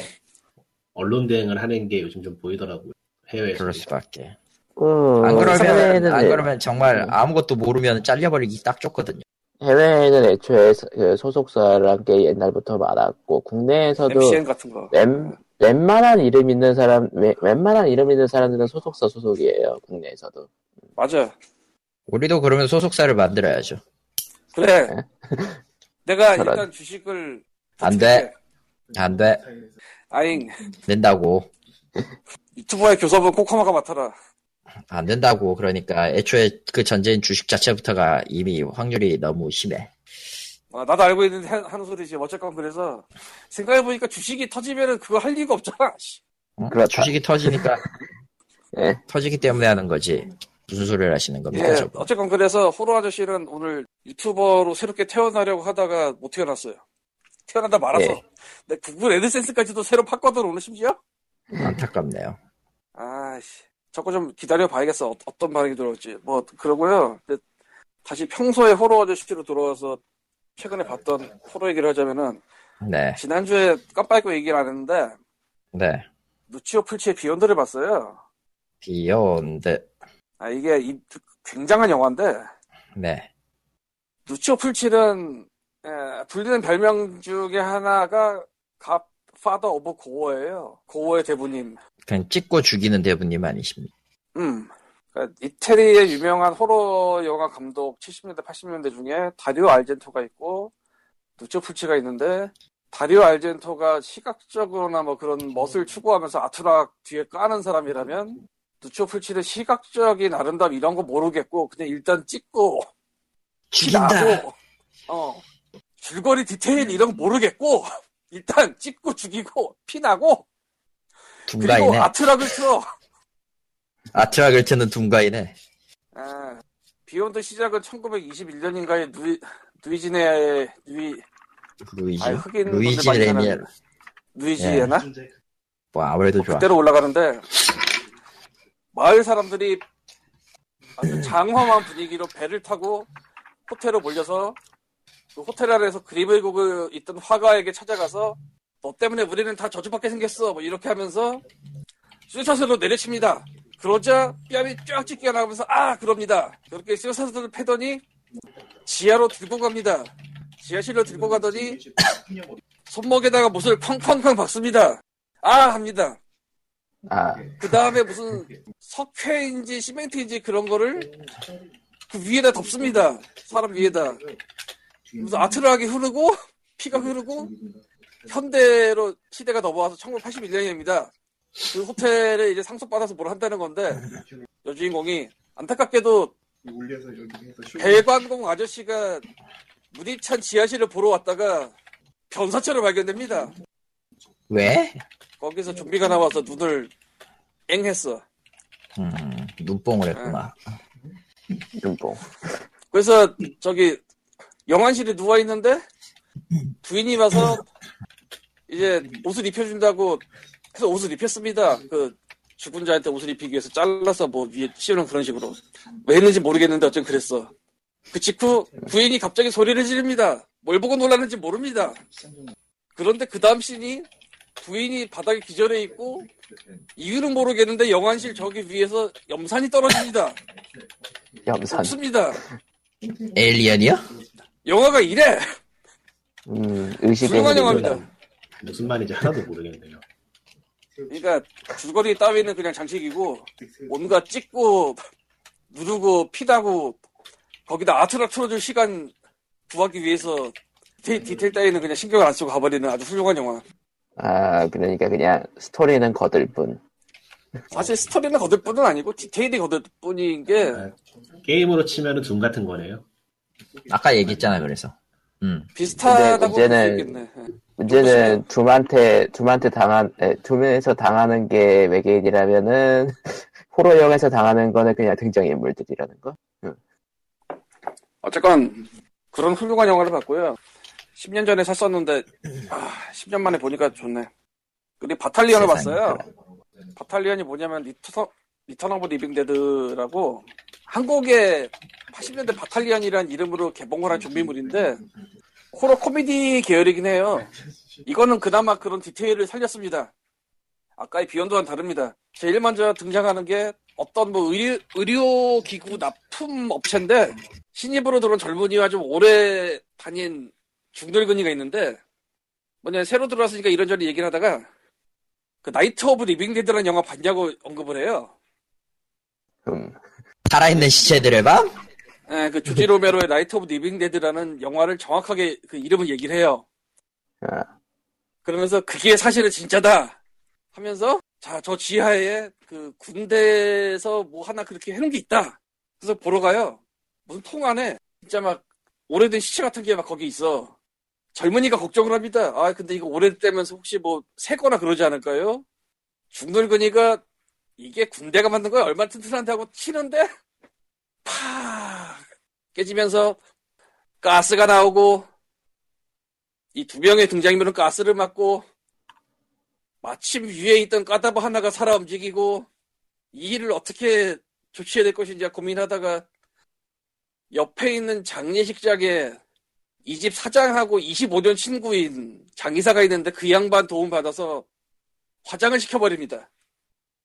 언론 대행을 하는 게 요즘 좀 보이더라고요. 해외에서. 그럴 수밖에. 그, 안 그러면 해외에는, 안 그러면 정말 음. 아무것도 모르면 잘려버리기 딱 좋거든요. 해외에는 애초에 서- 그 소속사란 게 옛날부터 많았고, 국내에서도 MCN 같은 거. 웬, 웬만한 이름 있는 사람, 웬- 웬만한 이름 있는 사람들은 소속사 소속이에요, 국내에서도. 맞아. 우리도 그러면 소속사를 만들어야죠. 그래. 내가 저런. 일단 주식을 안 돼. 안 돼. 아잉 된다고. 유튜버의 교섭은 코코마가 맡아라. 안 된다고. 그러니까 애초에 그 전제인 주식 자체부터가 이미 확률이 너무 심해. 아, 나도 알고 있는데 하- 하는 소리지. 어쨌건 그래서 생각해보니까 주식이 터지면은 그거 할 리가 없잖아. 씨. 응? 그렇다. 주식이 터지니까 예. 터지기 때문에 하는 거지. 무슨 소리를 하시는 겁니까, 예? 어쨌건 그래서 호로 아저씨는 오늘 유튜버로 새롭게 태어나려고 하다가 못 태어났어요. 태어나다 말아서. 예. 내 구글 애드센스까지도 새로 팠거든 오늘 심지어. 안타깝네요. 아씨, 저거 좀 기다려 봐야겠어. 어, 떤 반응이 들어올지. 뭐 그러고요. 다시 평소에 호러 아저씨로 돌아와서 최근에 봤던 호러 얘기를 하자면은 네, 지난주에 깜빡하고 얘기를 안 했는데 네. 루치오 풀치의 비욘드를 봤어요. 비욘드. 아 이게 이- 굉장한 영화인데 네. 루치오 풀치는 에, 불리는 별명 중에 하나가 godfather of gore예요. 고어의 대부님. 그냥 찍고 죽이는 대부님 아니십니까? 음. 그러니까 이태리의 유명한 호러 영화 감독 70년대 80년대 중에 다리오 알젠토가 있고 루치오 풀치가 있는데 다리오 알젠토가 시각적으로나 뭐 그런 멋을 추구하면서 아투락 뒤에 까는 사람이라면 루치오 풀치는 시각적인 아름다움 이런 거 모르겠고 그냥 일단 찍고 죽인다! 어 줄거리 디테일 이런 거 모르겠고 일단 찍고 죽이고 피나고 그리고 둥가이네. 아트락을 틀어 아트락을 트는 둥가이네. 아, 비욘드 시작은 1921년인가에 누이, 누이지네의 누이, 루이지. 아 흑인 루이지 레미엘. 누이지에나? 뭐 아무래도 좋아. 그대로 올라가는데 마을 사람들이 아주 장황한 분위기로 배를 타고 호텔로 몰려서 그 호텔 안에서 그림을 그고 있던 화가에게 찾아가서 너 때문에 우리는 다 저주받게 생겼어. 뭐 이렇게 하면서 쇠사슬로 내려칩니다. 그러자 뺨이 쫙 찢겨 나가면서 아 그럽니다. 그렇게 쇠사슬을 패더니 지하로 들고 갑니다. 지하실로 들고 가더니 손목에다가 못을 쾅쾅쾅 박습니다. 아 합니다. 아, 그 다음에 무슨 석회인지 시멘트인지 그런 거를 그 위에다 덮습니다. 사람 위에다. 무슨 아트락이 흐르고 피가 흐르고 현대로 시대가 넘어와서 1981년입니다. 그 호텔에 이제 상속받아서 뭘 한다는 건데 여주인공이 안타깝게도 배관공 아저씨가 물이 찬 지하실을 보러 왔다가 변사체로 발견됩니다. 왜? 거기서 좀비가 나와서 눈을 앵했어. 음, 눈뽕을 했구나. 눈뽕. 그래서 저기 영안실에 누워 있는데 부인이 와서 이제 옷을 입혀준다고 해서 옷을 입혔습니다. 그 죽은 자한테 옷을 입히기 위해서 잘라서 뭐 위에 씌우는 그런 식으로 왜 했는지 모르겠는데 어쨌든 그랬어. 그 직후 부인이 갑자기 소리를 지릅니다. 뭘 보고 놀랐는지 모릅니다. 그런데 그 다음 씬이 부인이 바닥에 기절해 있고 이유는 모르겠는데 영안실 저기 위에서 염산이 떨어집니다. 염산. 없습니다. 에일리언이요? 영화가 이래. 음, 의식의 훌륭한 흐름이구나. 영화입니다. 무슨 말인지 하나도 모르겠네요. 그러니까 줄거리 따위는 그냥 장식이고 뭔가 찍고 누르고 피다고 거기다 아트락 틀어줄 시간 구하기 위해서 디테일, 디테일 따위는 그냥 신경을 안 쓰고 가버리는 아주 훌륭한 영화. 아, 그러니까 그냥 스토리는 거들 뿐. 사실 스토리는 거들 뿐은 아니고 디테일이 거들 뿐인 게 게임으로 치면은 둠 같은 거네요. 아까 얘기했잖아, 그래서. 음. 비슷하다고 볼수 문제는- 있겠네. 예. 문제는 둠한테 둠한테 당한 에, 둠에서 당하는 게 외계인이라면은 호러영에서 당하는 거는 그냥 등장 인물들이라는 거. 어쨌건 그런 훌륭한 영화를 봤고요. 10년 전에 샀었는데 아, 10년 만에 보니까 좋네. 그리고 Battalion을 봤어요. Battalion이 뭐냐면 리터, Return of Living Dead라고 한국의 80년대 Battalion이라는 이름으로 개봉을 한 좀비물인데 호러 코미디 계열이긴 해요. 이거는 그나마 그런 디테일을 살렸습니다. 아까의 Beyond와는 다릅니다. 제일 먼저 등장하는 게 어떤 뭐 의료, 의료기구 납품 업체인데 신입으로 들어온 젊은이와 좀 오래 다닌 중늙은이가 있는데 뭐냐 새로 들어왔으니까 이런저런 얘기를 하다가 그 Night of Living Dead라는 영화 봤냐고 언급을 해요. 음, 살아있는 시체들의 밤? 예, 그 조지 로메로의 Night of Living Dead라는 영화를 정확하게 그 이름을 얘기를 해요. 아, 그러면서 그게 사실은 진짜다 하면서 자 저 지하에 그 군대에서 뭐 하나 그렇게 해놓은 게 있다. 그래서 보러 가요. 무슨 통 안에 진짜 막 오래된 시체 같은 게 막 거기 있어. 젊은이가 걱정을 합니다. 아 근데 이거 오래되면서 혹시 뭐 새거나 그러지 않을까요? 중늙은이가 이게 군대가 만든 거야 얼마 튼튼한데 하고 치는데 팍 깨지면서 가스가 나오고 이 두 명의 등장인물은 가스를 맞고 마침 위에 있던 까다버 하나가 살아 움직이고 이 일을 어떻게 조치해야 될 것인지 고민하다가 옆에 있는 장례식장에 이 집 사장하고 25년 친구인 장의사가 있는데 그 양반 도움 받아서 화장을 시켜버립니다.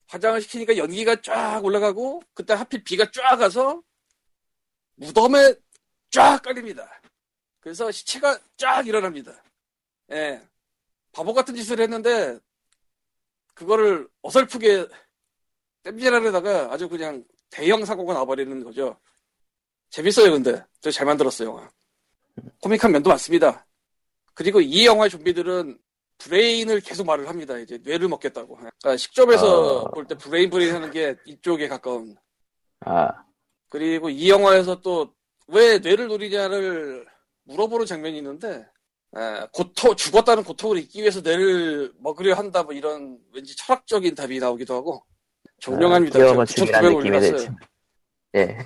화장을 시키니까 연기가 쫙 올라가고 그때 하필 비가 쫙 가서 무덤에 쫙 깔립니다. 그래서 시체가 쫙 일어납니다. 예. 바보 같은 짓을 했는데 그거를 어설프게 땜질하려다가 아주 그냥 대형 사고가 나버리는 거죠. 재밌어요, 근데. 저 잘 만들었어요, 영화. 코믹한 면도 많습니다. 그리고 이 영화의 좀비들은 brain을 계속 말을 합니다. 이제 뇌를 먹겠다고. 그러니까 시점에서 아. 볼때 brain brain 하는 게 이쪽에 가까운. 아, 그리고 이 영화에서 또 왜 뇌를 노리냐를 물어보는 장면이 있는데 에, 고통 죽었다는 고통을 잊기 위해서 뇌를 먹으려 한다 뭐 이런 왠지 철학적인 답이 나오기도 하고 존경합니다. 끼워 제가 맞추기란 9,900을 느낌이. 들지. 예.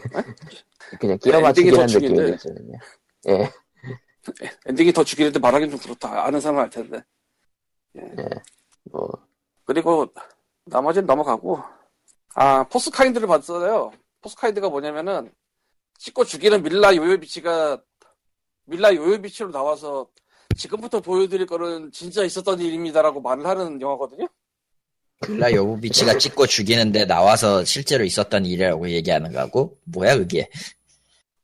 그냥 끼워 엔딩이 맞추기란 더 느낌이. 들거든요. 예. 엔딩이 더 죽이는데 말하기는 좀 그렇다. 아는 사람은 알 텐데. 뭐, 그리고 나머지는 넘어가고 아 포스카인드를 봤어요. Fourth Kind가 뭐냐면은 찍고 죽이는 밀라 요보비치가 밀라 요보비치로 나와서 지금부터 보여드릴 거는 진짜 있었던 일입니다라고 말을 하는 영화거든요. 밀라 요보비치가 찍고 죽이는데 나와서 실제로 있었던 일이라고 얘기하는 거고 뭐야 그게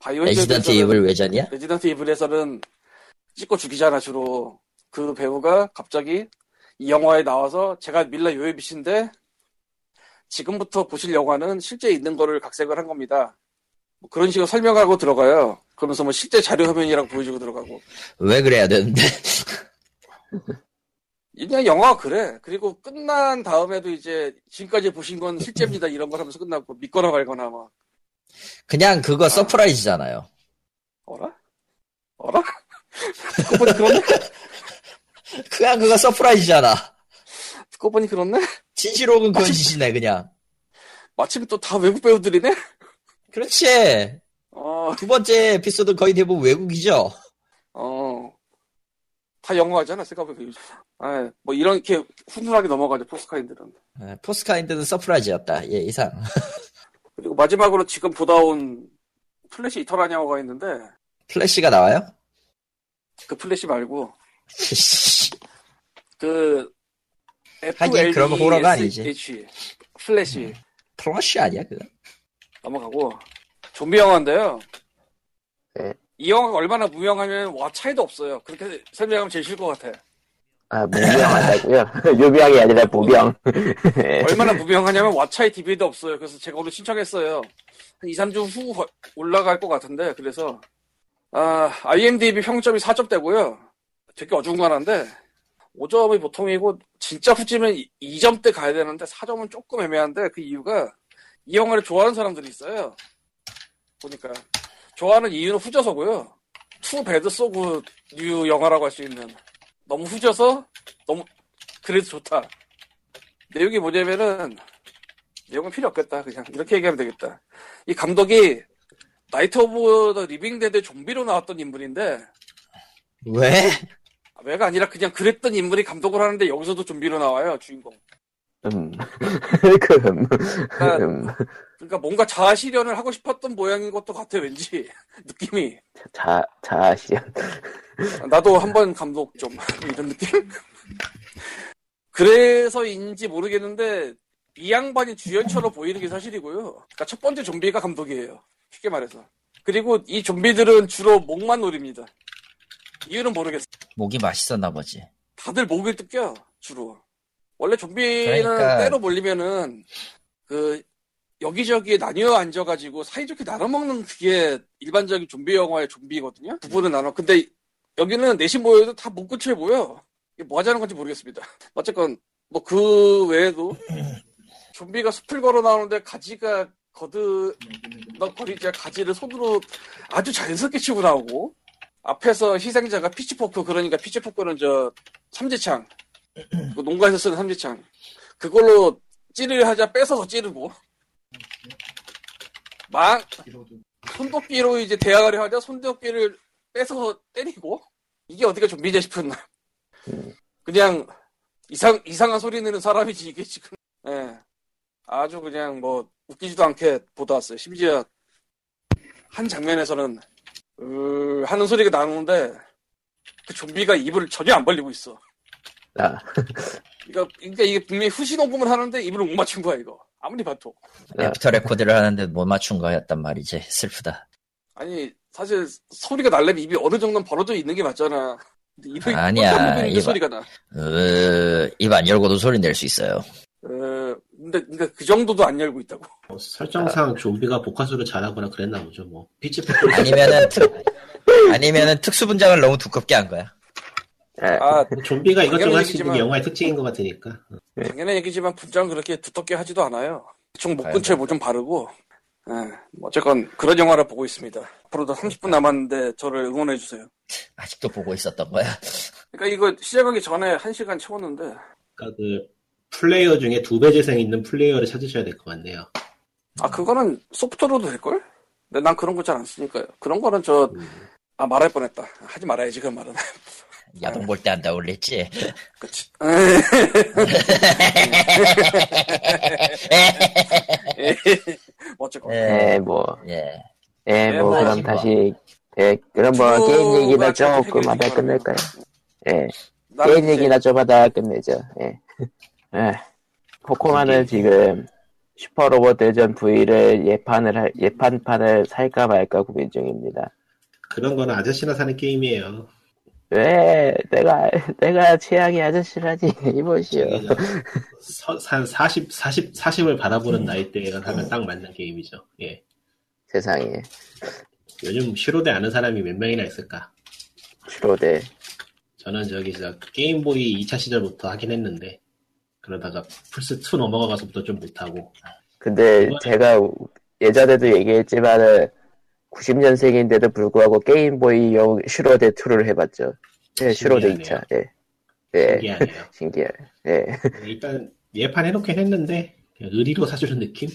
Resident Evil 외전이야? Resident Evil에서는 찍고 죽이잖아 주로 그 배우가 갑자기 이 영화에 나와서 제가 밀라 요보비치인데 지금부터 보실 영화는 실제 있는 거를 각색을 한 겁니다. 뭐 그런 식으로 설명하고 들어가요. 그러면서 뭐 실제 자료 화면이라고 보여주고 들어가고. 왜 그래야 되는데? 그냥 영화가 그래. 그리고 끝난 다음에도 이제 지금까지 보신 건 실제입니다 이런 걸 하면서 끝나고 믿거나 말거나 막. 그냥 그거 서프라이즈잖아요. 어라? 어라? 듣고 보니 그렇네? 그냥 그거 서프라이즈잖아. 듣고 보니 그렇네? 진실 혹은 그건 마침- 짓이네 그냥. 마침 또 다 외국 배우들이네? 그렇지. 어, 두 번째 에피소드 거의 대부분 외국이죠. 어. 다 영어하잖아, 생각해보면. 아, 뭐 이렇게 훈훈하게 넘어가죠, 포스카인들은. 에, Fourth Kind는 서프라이즈였다. 예 이상. 그리고 마지막으로 지금 보다 온 Flesh Eater라는 영화가 있는데, 플래시가 나와요? 그 플래시 말고, 그, 하긴 그러면 호러가 아니지. 플래시 플러시 아니야 그거? 넘어가고, 좀비 영화인데요. 네. 이 영화가 얼마나 무명하면 왓챠에도 없어요. 그렇게 설명하면 제일 쉬울 것 같아. 아, 무명하다고요? 유명이 아니라 무명. 예. 얼마나 무명하냐면 왓챠에 DVD도 없어요. 그래서 제가 오늘 신청했어요. 한 2, 3주 후 거- 올라갈 것 같은데 그래서 아, IMDb 평점이 4점대고요. 되게 어중간한데 5점이 보통이고 진짜 후지면 2점대 가야 되는데 4점은 조금 애매한데 그 이유가 이 영화를 좋아하는 사람들이 있어요. 보니까 좋아하는 이유는 후져서고요. too bad so good인 영화라고 할 수 있는 너무 후져서 너무 그래도 좋다. 내용이 뭐냐면은 내용은 필요 없겠다 그냥 이렇게 얘기하면 되겠다 이 감독이 Night of the Living Dead 좀비로 나왔던 인물인데 왜? 왜가 아니라 그냥 그랬던 인물이 감독을 하는데 여기서도 좀비로 나와요 주인공 음. 그, 음. 음. 그러니까 뭔가 자아 실현을 하고 싶었던 모양인 것도 같아 왠지 느낌이 자, 자시연. 나도 한번 감독 좀 이런 느낌 그래서인지 모르겠는데 이 양반이 주연처럼 보이는 게 사실이고요 그러니까 첫 번째 좀비가 감독이에요 쉽게 말해서 그리고 이 좀비들은 주로 목만 노립니다 이유는 모르겠어. 목이 맛있었나 보지. 다들 목을 뜯겨 주로. 원래 좀비는 그러니까- 때로 몰리면은 그 여기저기에 나뉘어 앉아가지고 사이좋게 나눠먹는 그게 일반적인 좀비 영화의 좀비거든요. 부부는 나눠. 근데 여기는 넷이 모여도 다 목근처에 모여. 이게 뭐 하자는 건지 모르겠습니다. 어쨌건 뭐 그 외에도 좀비가 숲을 걸어 나오는데 가지가 거드덕거리자 가지를 손으로 아주 자연스럽게 치고 나오고 앞에서 희생자가 피치포크 그러니까 피치포크는 저 삼지창. 그 농가에서 쓰는 삼지창. 그걸로 찌르려 하자 뺏어서 찌르고. 막 손도끼로 이제 대항하려 하자 손도끼를 뺏어서 때리고. 이게 어디가 좀비냐 싶은 그냥 이상 이상한 소리 내는 사람이지 이게 지금. 예. 아주 그냥 뭐 웃기지도 않게 보다 왔어요. 심지어 한 장면에서는 으 하는 소리가 나오는데 그 좀비가 입을 전혀 안 벌리고 있어 아, 그러니까, 그러니까 이게 분명히 후시 녹음을 하는데 입을 못 맞춘 거야 이거 아무리 봐도 네. after record를 하는데 못 맞춘 거였단 말이지. 슬프다. 아니 사실 소리가 날려면 입이 어느 정도는 벌어져 있는 게 맞잖아 입이 아니야, 이봐. 소리가 나 으, 입안 열고도 소리 낼 수 있어요. 어, 근데 그러니까 그 정도도 안 열고 있다고 뭐 설정상 좀비가 복화술을 잘하거나 그랬나 보죠. 뭐 pitchfork 아니면은 특, 아니면은 특수 분장을 너무 두껍게 한 거야. 예. 아 좀비가 이것저것 할 수 있는 게 영화의 특징인 것 같으니까. 당연한 얘기지만 분장 그렇게 두텁게 하지도 않아요 대충 목. 근처에 뭐 좀 바르고 예, 뭐 어쨌건 그런 영화를 보고 있습니다 앞으로도 30분 남았는데 저를 응원해 주세요 아직도 보고 있었던 거야. 그러니까 이거 시작하기 전에 1시간 채웠는데 그러니까 그 플레이어 중에 두 배 재생 있는 플레이어를 찾으셔야 될 것 같네요. 아 그거는 소프트로도 될걸? 근데 난 그런 거 잘 안 쓰니까요 그런 거는 저아 말할 뻔했다 하지 말아야지 그 말은 야동 볼 때 한다 올렸지. 그치 어쨌건 예, 예, 뭐, 예. 예, 뭐, 뭐, 그럼 뭐. 다시, 예, 그럼 뭐, 게임 얘기는 좀 조금 하다 주기 끝낼까요? 예. 게임 얘기나 좀 하다가 끝내죠. 예. 예. 코코마는 지금 슈퍼로봇 대전 V를 예판을 할, 예판판을 살까 말까 고민 중입니다. 그런 거는 아저씨나 사는 게임이에요. 왜 내가 내가 취향이 아저씨라니 이보시오. 한 40, 40, 40을 바라보는 나이대에 하면 딱 맞는 게임이죠. 예. 세상에 요즘 슈로데 아는 사람이 몇 명이나 있을까? 슈로데 저는 저기 저 게임보이 2차 시절부터 하긴 했는데 그러다가 플스2 넘어가서부터 좀 못하고 근데 이번에- 제가 예전에도 얘기했지만은 90년생인데도 불구하고 게임보이용 슈로데 2를 해봤죠. 예, 슈로데 신기하네요. 2차. 예. 예. 신기하네요. 신기해. 예. 일단 예판 해놓긴 했는데 의리로 사주는 느낌?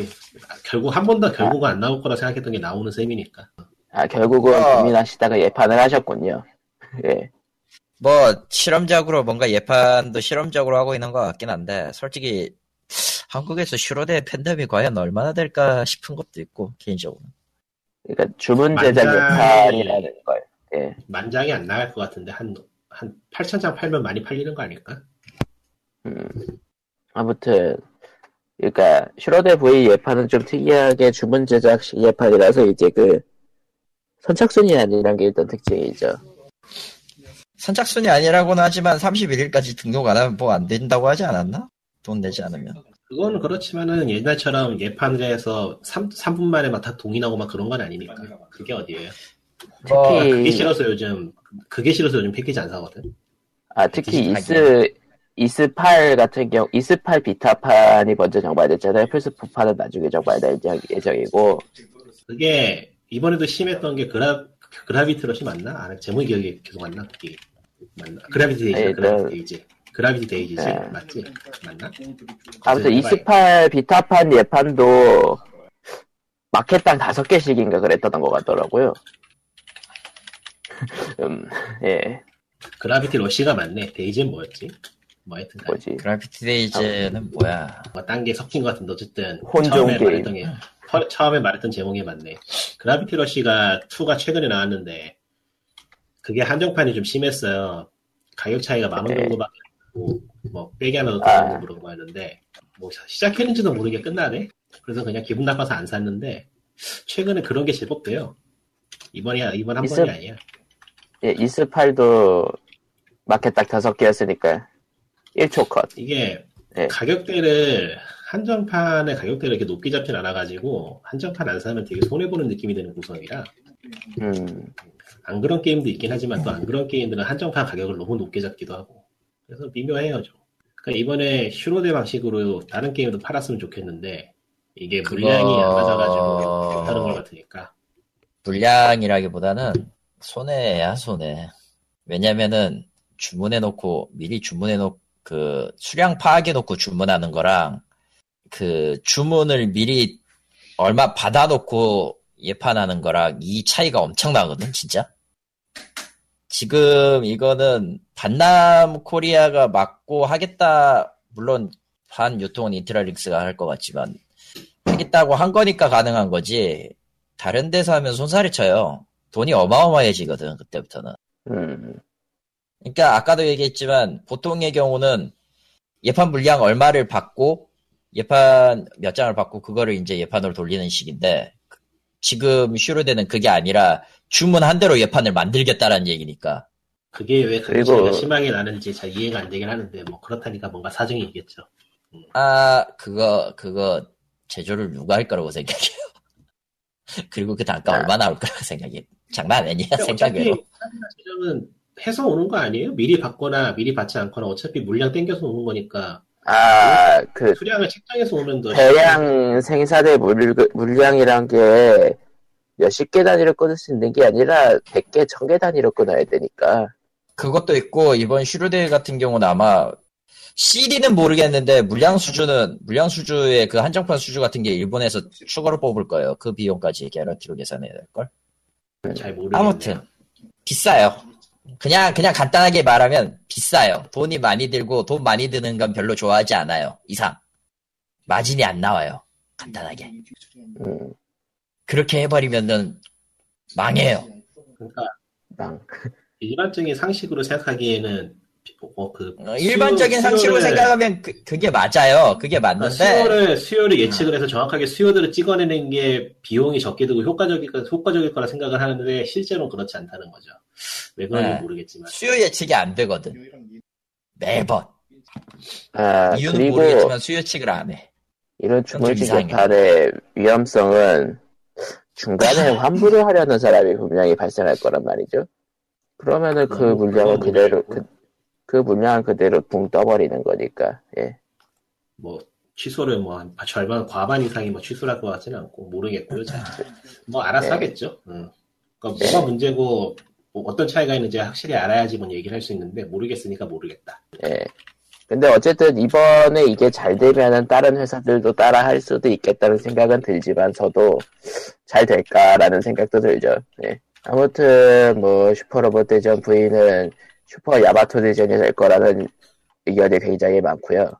예. 아, 결국 한 번도 결국은 안 나올 거라 생각했던 게 나오는 셈이니까 아, 결국은 어. 고민하시다가 예판을 하셨군요. 예. 뭐 실험적으로 뭔가 예판도 실험적으로 하고 있는 것 같긴 한데 솔직히 한국에서 슈로데 팬덤이 과연 얼마나 될까 싶은 것도 있고 개인적으로 그러니까 주문 제작 만장이- 예판이라는 걸. 예. 만장이 안 나갈 것 같은데 한, 한 8천 장 팔면 많이 팔리는 거 아닐까? 음. 아무튼 그러니까 슈로데 V 예판은 좀 특이하게 주문 제작식 예판이라서 이제 그 선착순이 아니란 게 일단 특징이죠. 선착순이 아니라고는 하지만 31일까지 등록 안 하면 뭐 안 된다고 하지 않았나? 돈 내지 않으면 그거는 그렇지만은 옛날처럼 예판을 해서 3, 삼분 만에 막 다 동이 나고 막 그런 건 아니니까 그게 어디예요? 뭐 특히 그게 싫어서 요즘 그게 싫어서 요즘 패키지 안 사거든. 아 특히 이스 이스8 같은 경우 이스8 비타판이 먼저 정발됐잖아요. 플스4판은 나중에 정발될 예정- 예정이고 그게 이번에도 심했던 게 그라 그라비티 러시 맞나? 아, 제목이 기억이 계속 안 나. 그게 맞나? Gravity Daze, 네, Gravity 그- Daze, Gravity Daze지 네. 맞지? 맞나? 아무튼 네, 이스8 비타판 예판도 마켓당 다섯 개씩인가 그랬던 것 같더라고요. 음, 예, Gravity Rush가 맞네. Daze는 뭐였지? 뭐 하여튼 간 뭐지? Gravity Daze는 뭐야 뭐딴 게 섞인 것 같은데 어쨌든 혼종 처음에 게임. 말했던 게 처- 처음에 말했던 제목이 맞네. Gravity Rush가 2가 최근에 나왔는데 그게 한정판이 좀 심했어요. 가격 차이가 만원 네. 정도밖에 안 나고 뭐 빼기 하나 더 아. 들어가고 그런 거였는데 뭐 시작했는지도 모르게 끝나네. 그래서 그냥 기분 나빠서 안 샀는데 최근에 그런 게 제법 돼요. 이번이야 이번 한 있음. 번이 아니야. 예, 이스8도 마켓당 다섯 개였으니까 1초 컷. 이게 네. 가격대를 한정판의 가격대를 이렇게 높게 잡진 않아가지고 한정판 안 사면 되게 손해 보는 느낌이 드는 구성이라 음, 안 그런 게임도 있긴 하지만 또 안 그런 게임들은 한정판 가격을 너무 높게 잡기도 하고. 그래서 미묘해요 좀. 그러니까 이번에 슈로데 방식으로 다른 게임도 팔았으면 좋겠는데 이게 그거- 물량이 안 맞아가지고 못하는 것 같으니까. 물량이라기보다는 손해야 손해. 왜냐면은 주문해놓고 미리 주문해놓고 그 수량 파악해놓고 주문하는 거랑 그 주문을 미리 얼마 받아놓고 예판하는 거랑 이 차이가 엄청나거든 진짜 지금 이거는 반남 코리아가 막고 하겠다. 물론 반 유통은 인트라릭스가 할 것 같지만 하겠다고 한 거니까 가능한 거지. 다른 데서 하면 손사래 쳐요. 돈이 어마어마해지거든 그때부터는. 음, 그러니까 아까도 얘기했지만 보통의 경우는 예판 물량 얼마를 받고 예판 몇 장을 받고 그거를 이제 예판으로 돌리는 식인데 지금 슈로데는 그게 아니라 주문한 대로 예판을 만들겠다라는 얘기니까. 그게 왜 그런 그리고- 심하게 나는지 잘 이해가 안 되긴 하는데 뭐 그렇다니까 뭔가 사정이 있겠죠. 아 그거 그거 제조를 누가 할 거라고 생각해요? 그리고 그 단가 아. 얼마 나올 거라고 생각해? 장난 아니야 생각으로 제작은 해서 오는 거 아니에요? 미리 받거나 미리 받지 않거나 어차피 물량 땡겨서 오는 거니까. 아, 그 수량을 책정해서 오면 더 대량 생산의 물, 물량이란 게 몇십 개 단위로 끊을 수 있는 게 아니라 100개, 1000개 단위로 끊어야 되니까. 그것도 있고 이번 슈르데 같은 경우는 아마 CD는 모르겠는데 물량 수주는 물량 수주의 그 한정판 수주 같은 게 일본에서 추가로 뽑을 거예요. 그 비용까지 개런티로 계산해야 될 걸. 잘. 아무튼 비싸요. 그냥 그냥 간단하게 말하면 비싸요. 돈이 많이 들고 돈 많이 드는 건 별로 좋아하지 않아요. 이상 마진이 안 나와요. 간단하게 음, 그렇게 해버리면은 망해요. 그러니까 망. 일반적인 상식으로 생각하기에는 어, 그 어, 일반적인 수요- 상식으로 수요를- 생각하면 그, 그게 맞아요. 그게 그러니까 맞는데 수요를 수요를 예측을 해서 정확하게 수요들을 찍어내는 게 비용이 적게 들고 효과적일 거 효과적일 거라 생각을 하는데 실제로는 그렇지 않다는 거죠. 왜 그런지 네. 모르겠지만 수요 예측이 안 되거든. 매번. 아, 이유는 그리고 모르겠지만 수요 예측을 안 해. 이런 좀 주물지. 개발의 위험성은 중간에 환불을 하려는 사람이 분명히 발생할 거란 말이죠. 그러면은 그 물량을 그대로 그. 그 물량을 그대로 붕 떠버리는 거니까. 예. 뭐 취소를 뭐 한 절반 과반 이상이 뭐 취소할 것 같지는 않고 모르겠고요. 잘. 뭐 알아서 네. 하겠죠. 응. 그러니까 뭐가 문제고 뭐 어떤 차이가 있는지 확실히 알아야지 뭐 얘기를 할 수 있는데 모르겠으니까 모르겠다. 예. 근데 어쨌든 이번에 이게 잘 되면은 다른 회사들도 따라 할 수도 있겠다는 생각은 들지만서도 잘 될까라는 생각도 들죠. 예. 아무튼 뭐 슈퍼로봇 대전 V는 슈퍼 야마토 대전이 될 거라는 의견이 굉장히 많고요.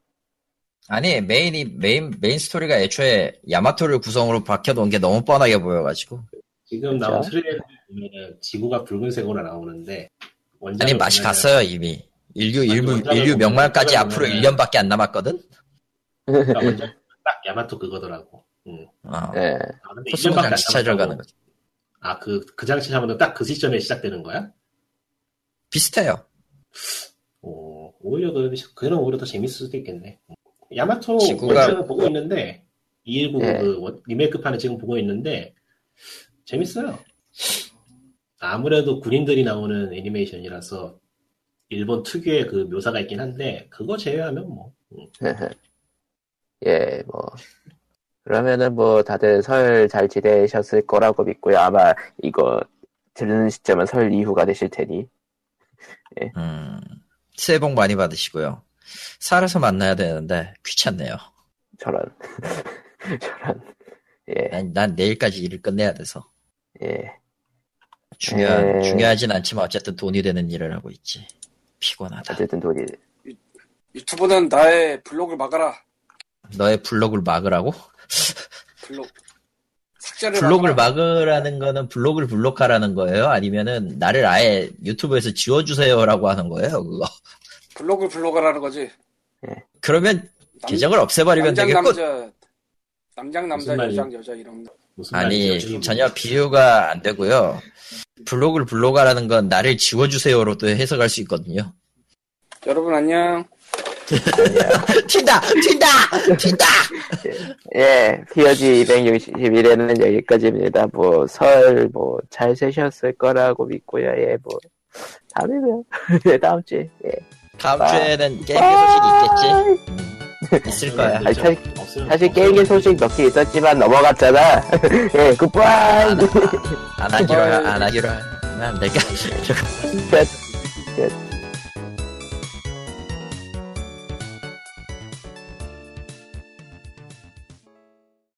아니 메인이 메인 메인 스토리가 애초에 야마토를 구성으로 박혀놓은 게 너무 뻔하게 보여가지고 지금? 나온 트레일러 보면은 지구가 붉은색으로 나오는데 아니 맛이 갔어요 이미 인류 인류 원작을 인류 명말까지 앞으로 보면은- 1년밖에 안 남았거든. 그러니까 딱 야마토 그거더라고. 응. 어. 예. 아, 근데 코스모 1년밖에 안 장치 찾으러 가는 남았다고. 거지. 아, 그, 그 장치 하면 딱 그 시점에 시작되는 거야? 비슷해요. 오, 오히려 그, 그런 오히려 더 재밌을 수도 있겠네. 야마토 지구가- 원작을 보고 있는데, 219 예. 그 원- 리메이크 판을 지금 보고 있는데, 재밌어요. 아무래도 군인들이 나오는 애니메이션이라서, 일본 특유의 그 묘사가 있긴 한데, 그거 제외하면 뭐, 음, 예, 뭐. 그러면은 뭐 다들 설 잘 지내셨을 거라고 믿고요. 아마 이거 들으는 시점은 설 이후가 되실 테니. 음, 새해 복 많이 받으시고요. 살아서 만나야 되는데 귀찮네요. 저런. 저런. 예, 난, 난 내일까지 일을 끝내야 돼서 예. 중요한 에. 중요하진 않지만 어쨌든 돈이 되는 일을 하고 있지. 피곤하다. 어쨌든 돈이, 유튜브는 나의 블록을 막아라. 너의 블록을 막으라고? 블록. 삭제를 블록을 막아라. 막으라 는 거는 블록을 블록하라는 거예요? 아니면은 나를 아예 유튜브에서 지워주세요라고 하는 거예요? 그거. 블록을 블록하라는 거지. 그러면 남- 계정을 없애버리면 남장 되겠군. 남자, 남장 남자? 여장 여자 이런 거. 무슨 아니 전혀 비유가 안 되고요. 블록을 블록하라는 건 나를 지워주세요로도 해석할 수 있거든요. 여러분 안녕. 튄다! 튄다! 튄다! 예, POG 261회는 여기까지입니다. 뭐, 설, 뭐, 잘 세셨을 거라고 믿고요. 예, 뭐, 다음에 봬요. 예, 다음 주에. 예. 다음 아. 주에는 게임기 소식이 있겠지? 있을 거야. 아니, 사- 없으면- 사실 없으면- 게임기 소식 몇 개 있었지만 넘어갔잖아. 예, 굿바이! 안, 안 하기로 해, 안 하기로 해. 난 내가 끝. 끝.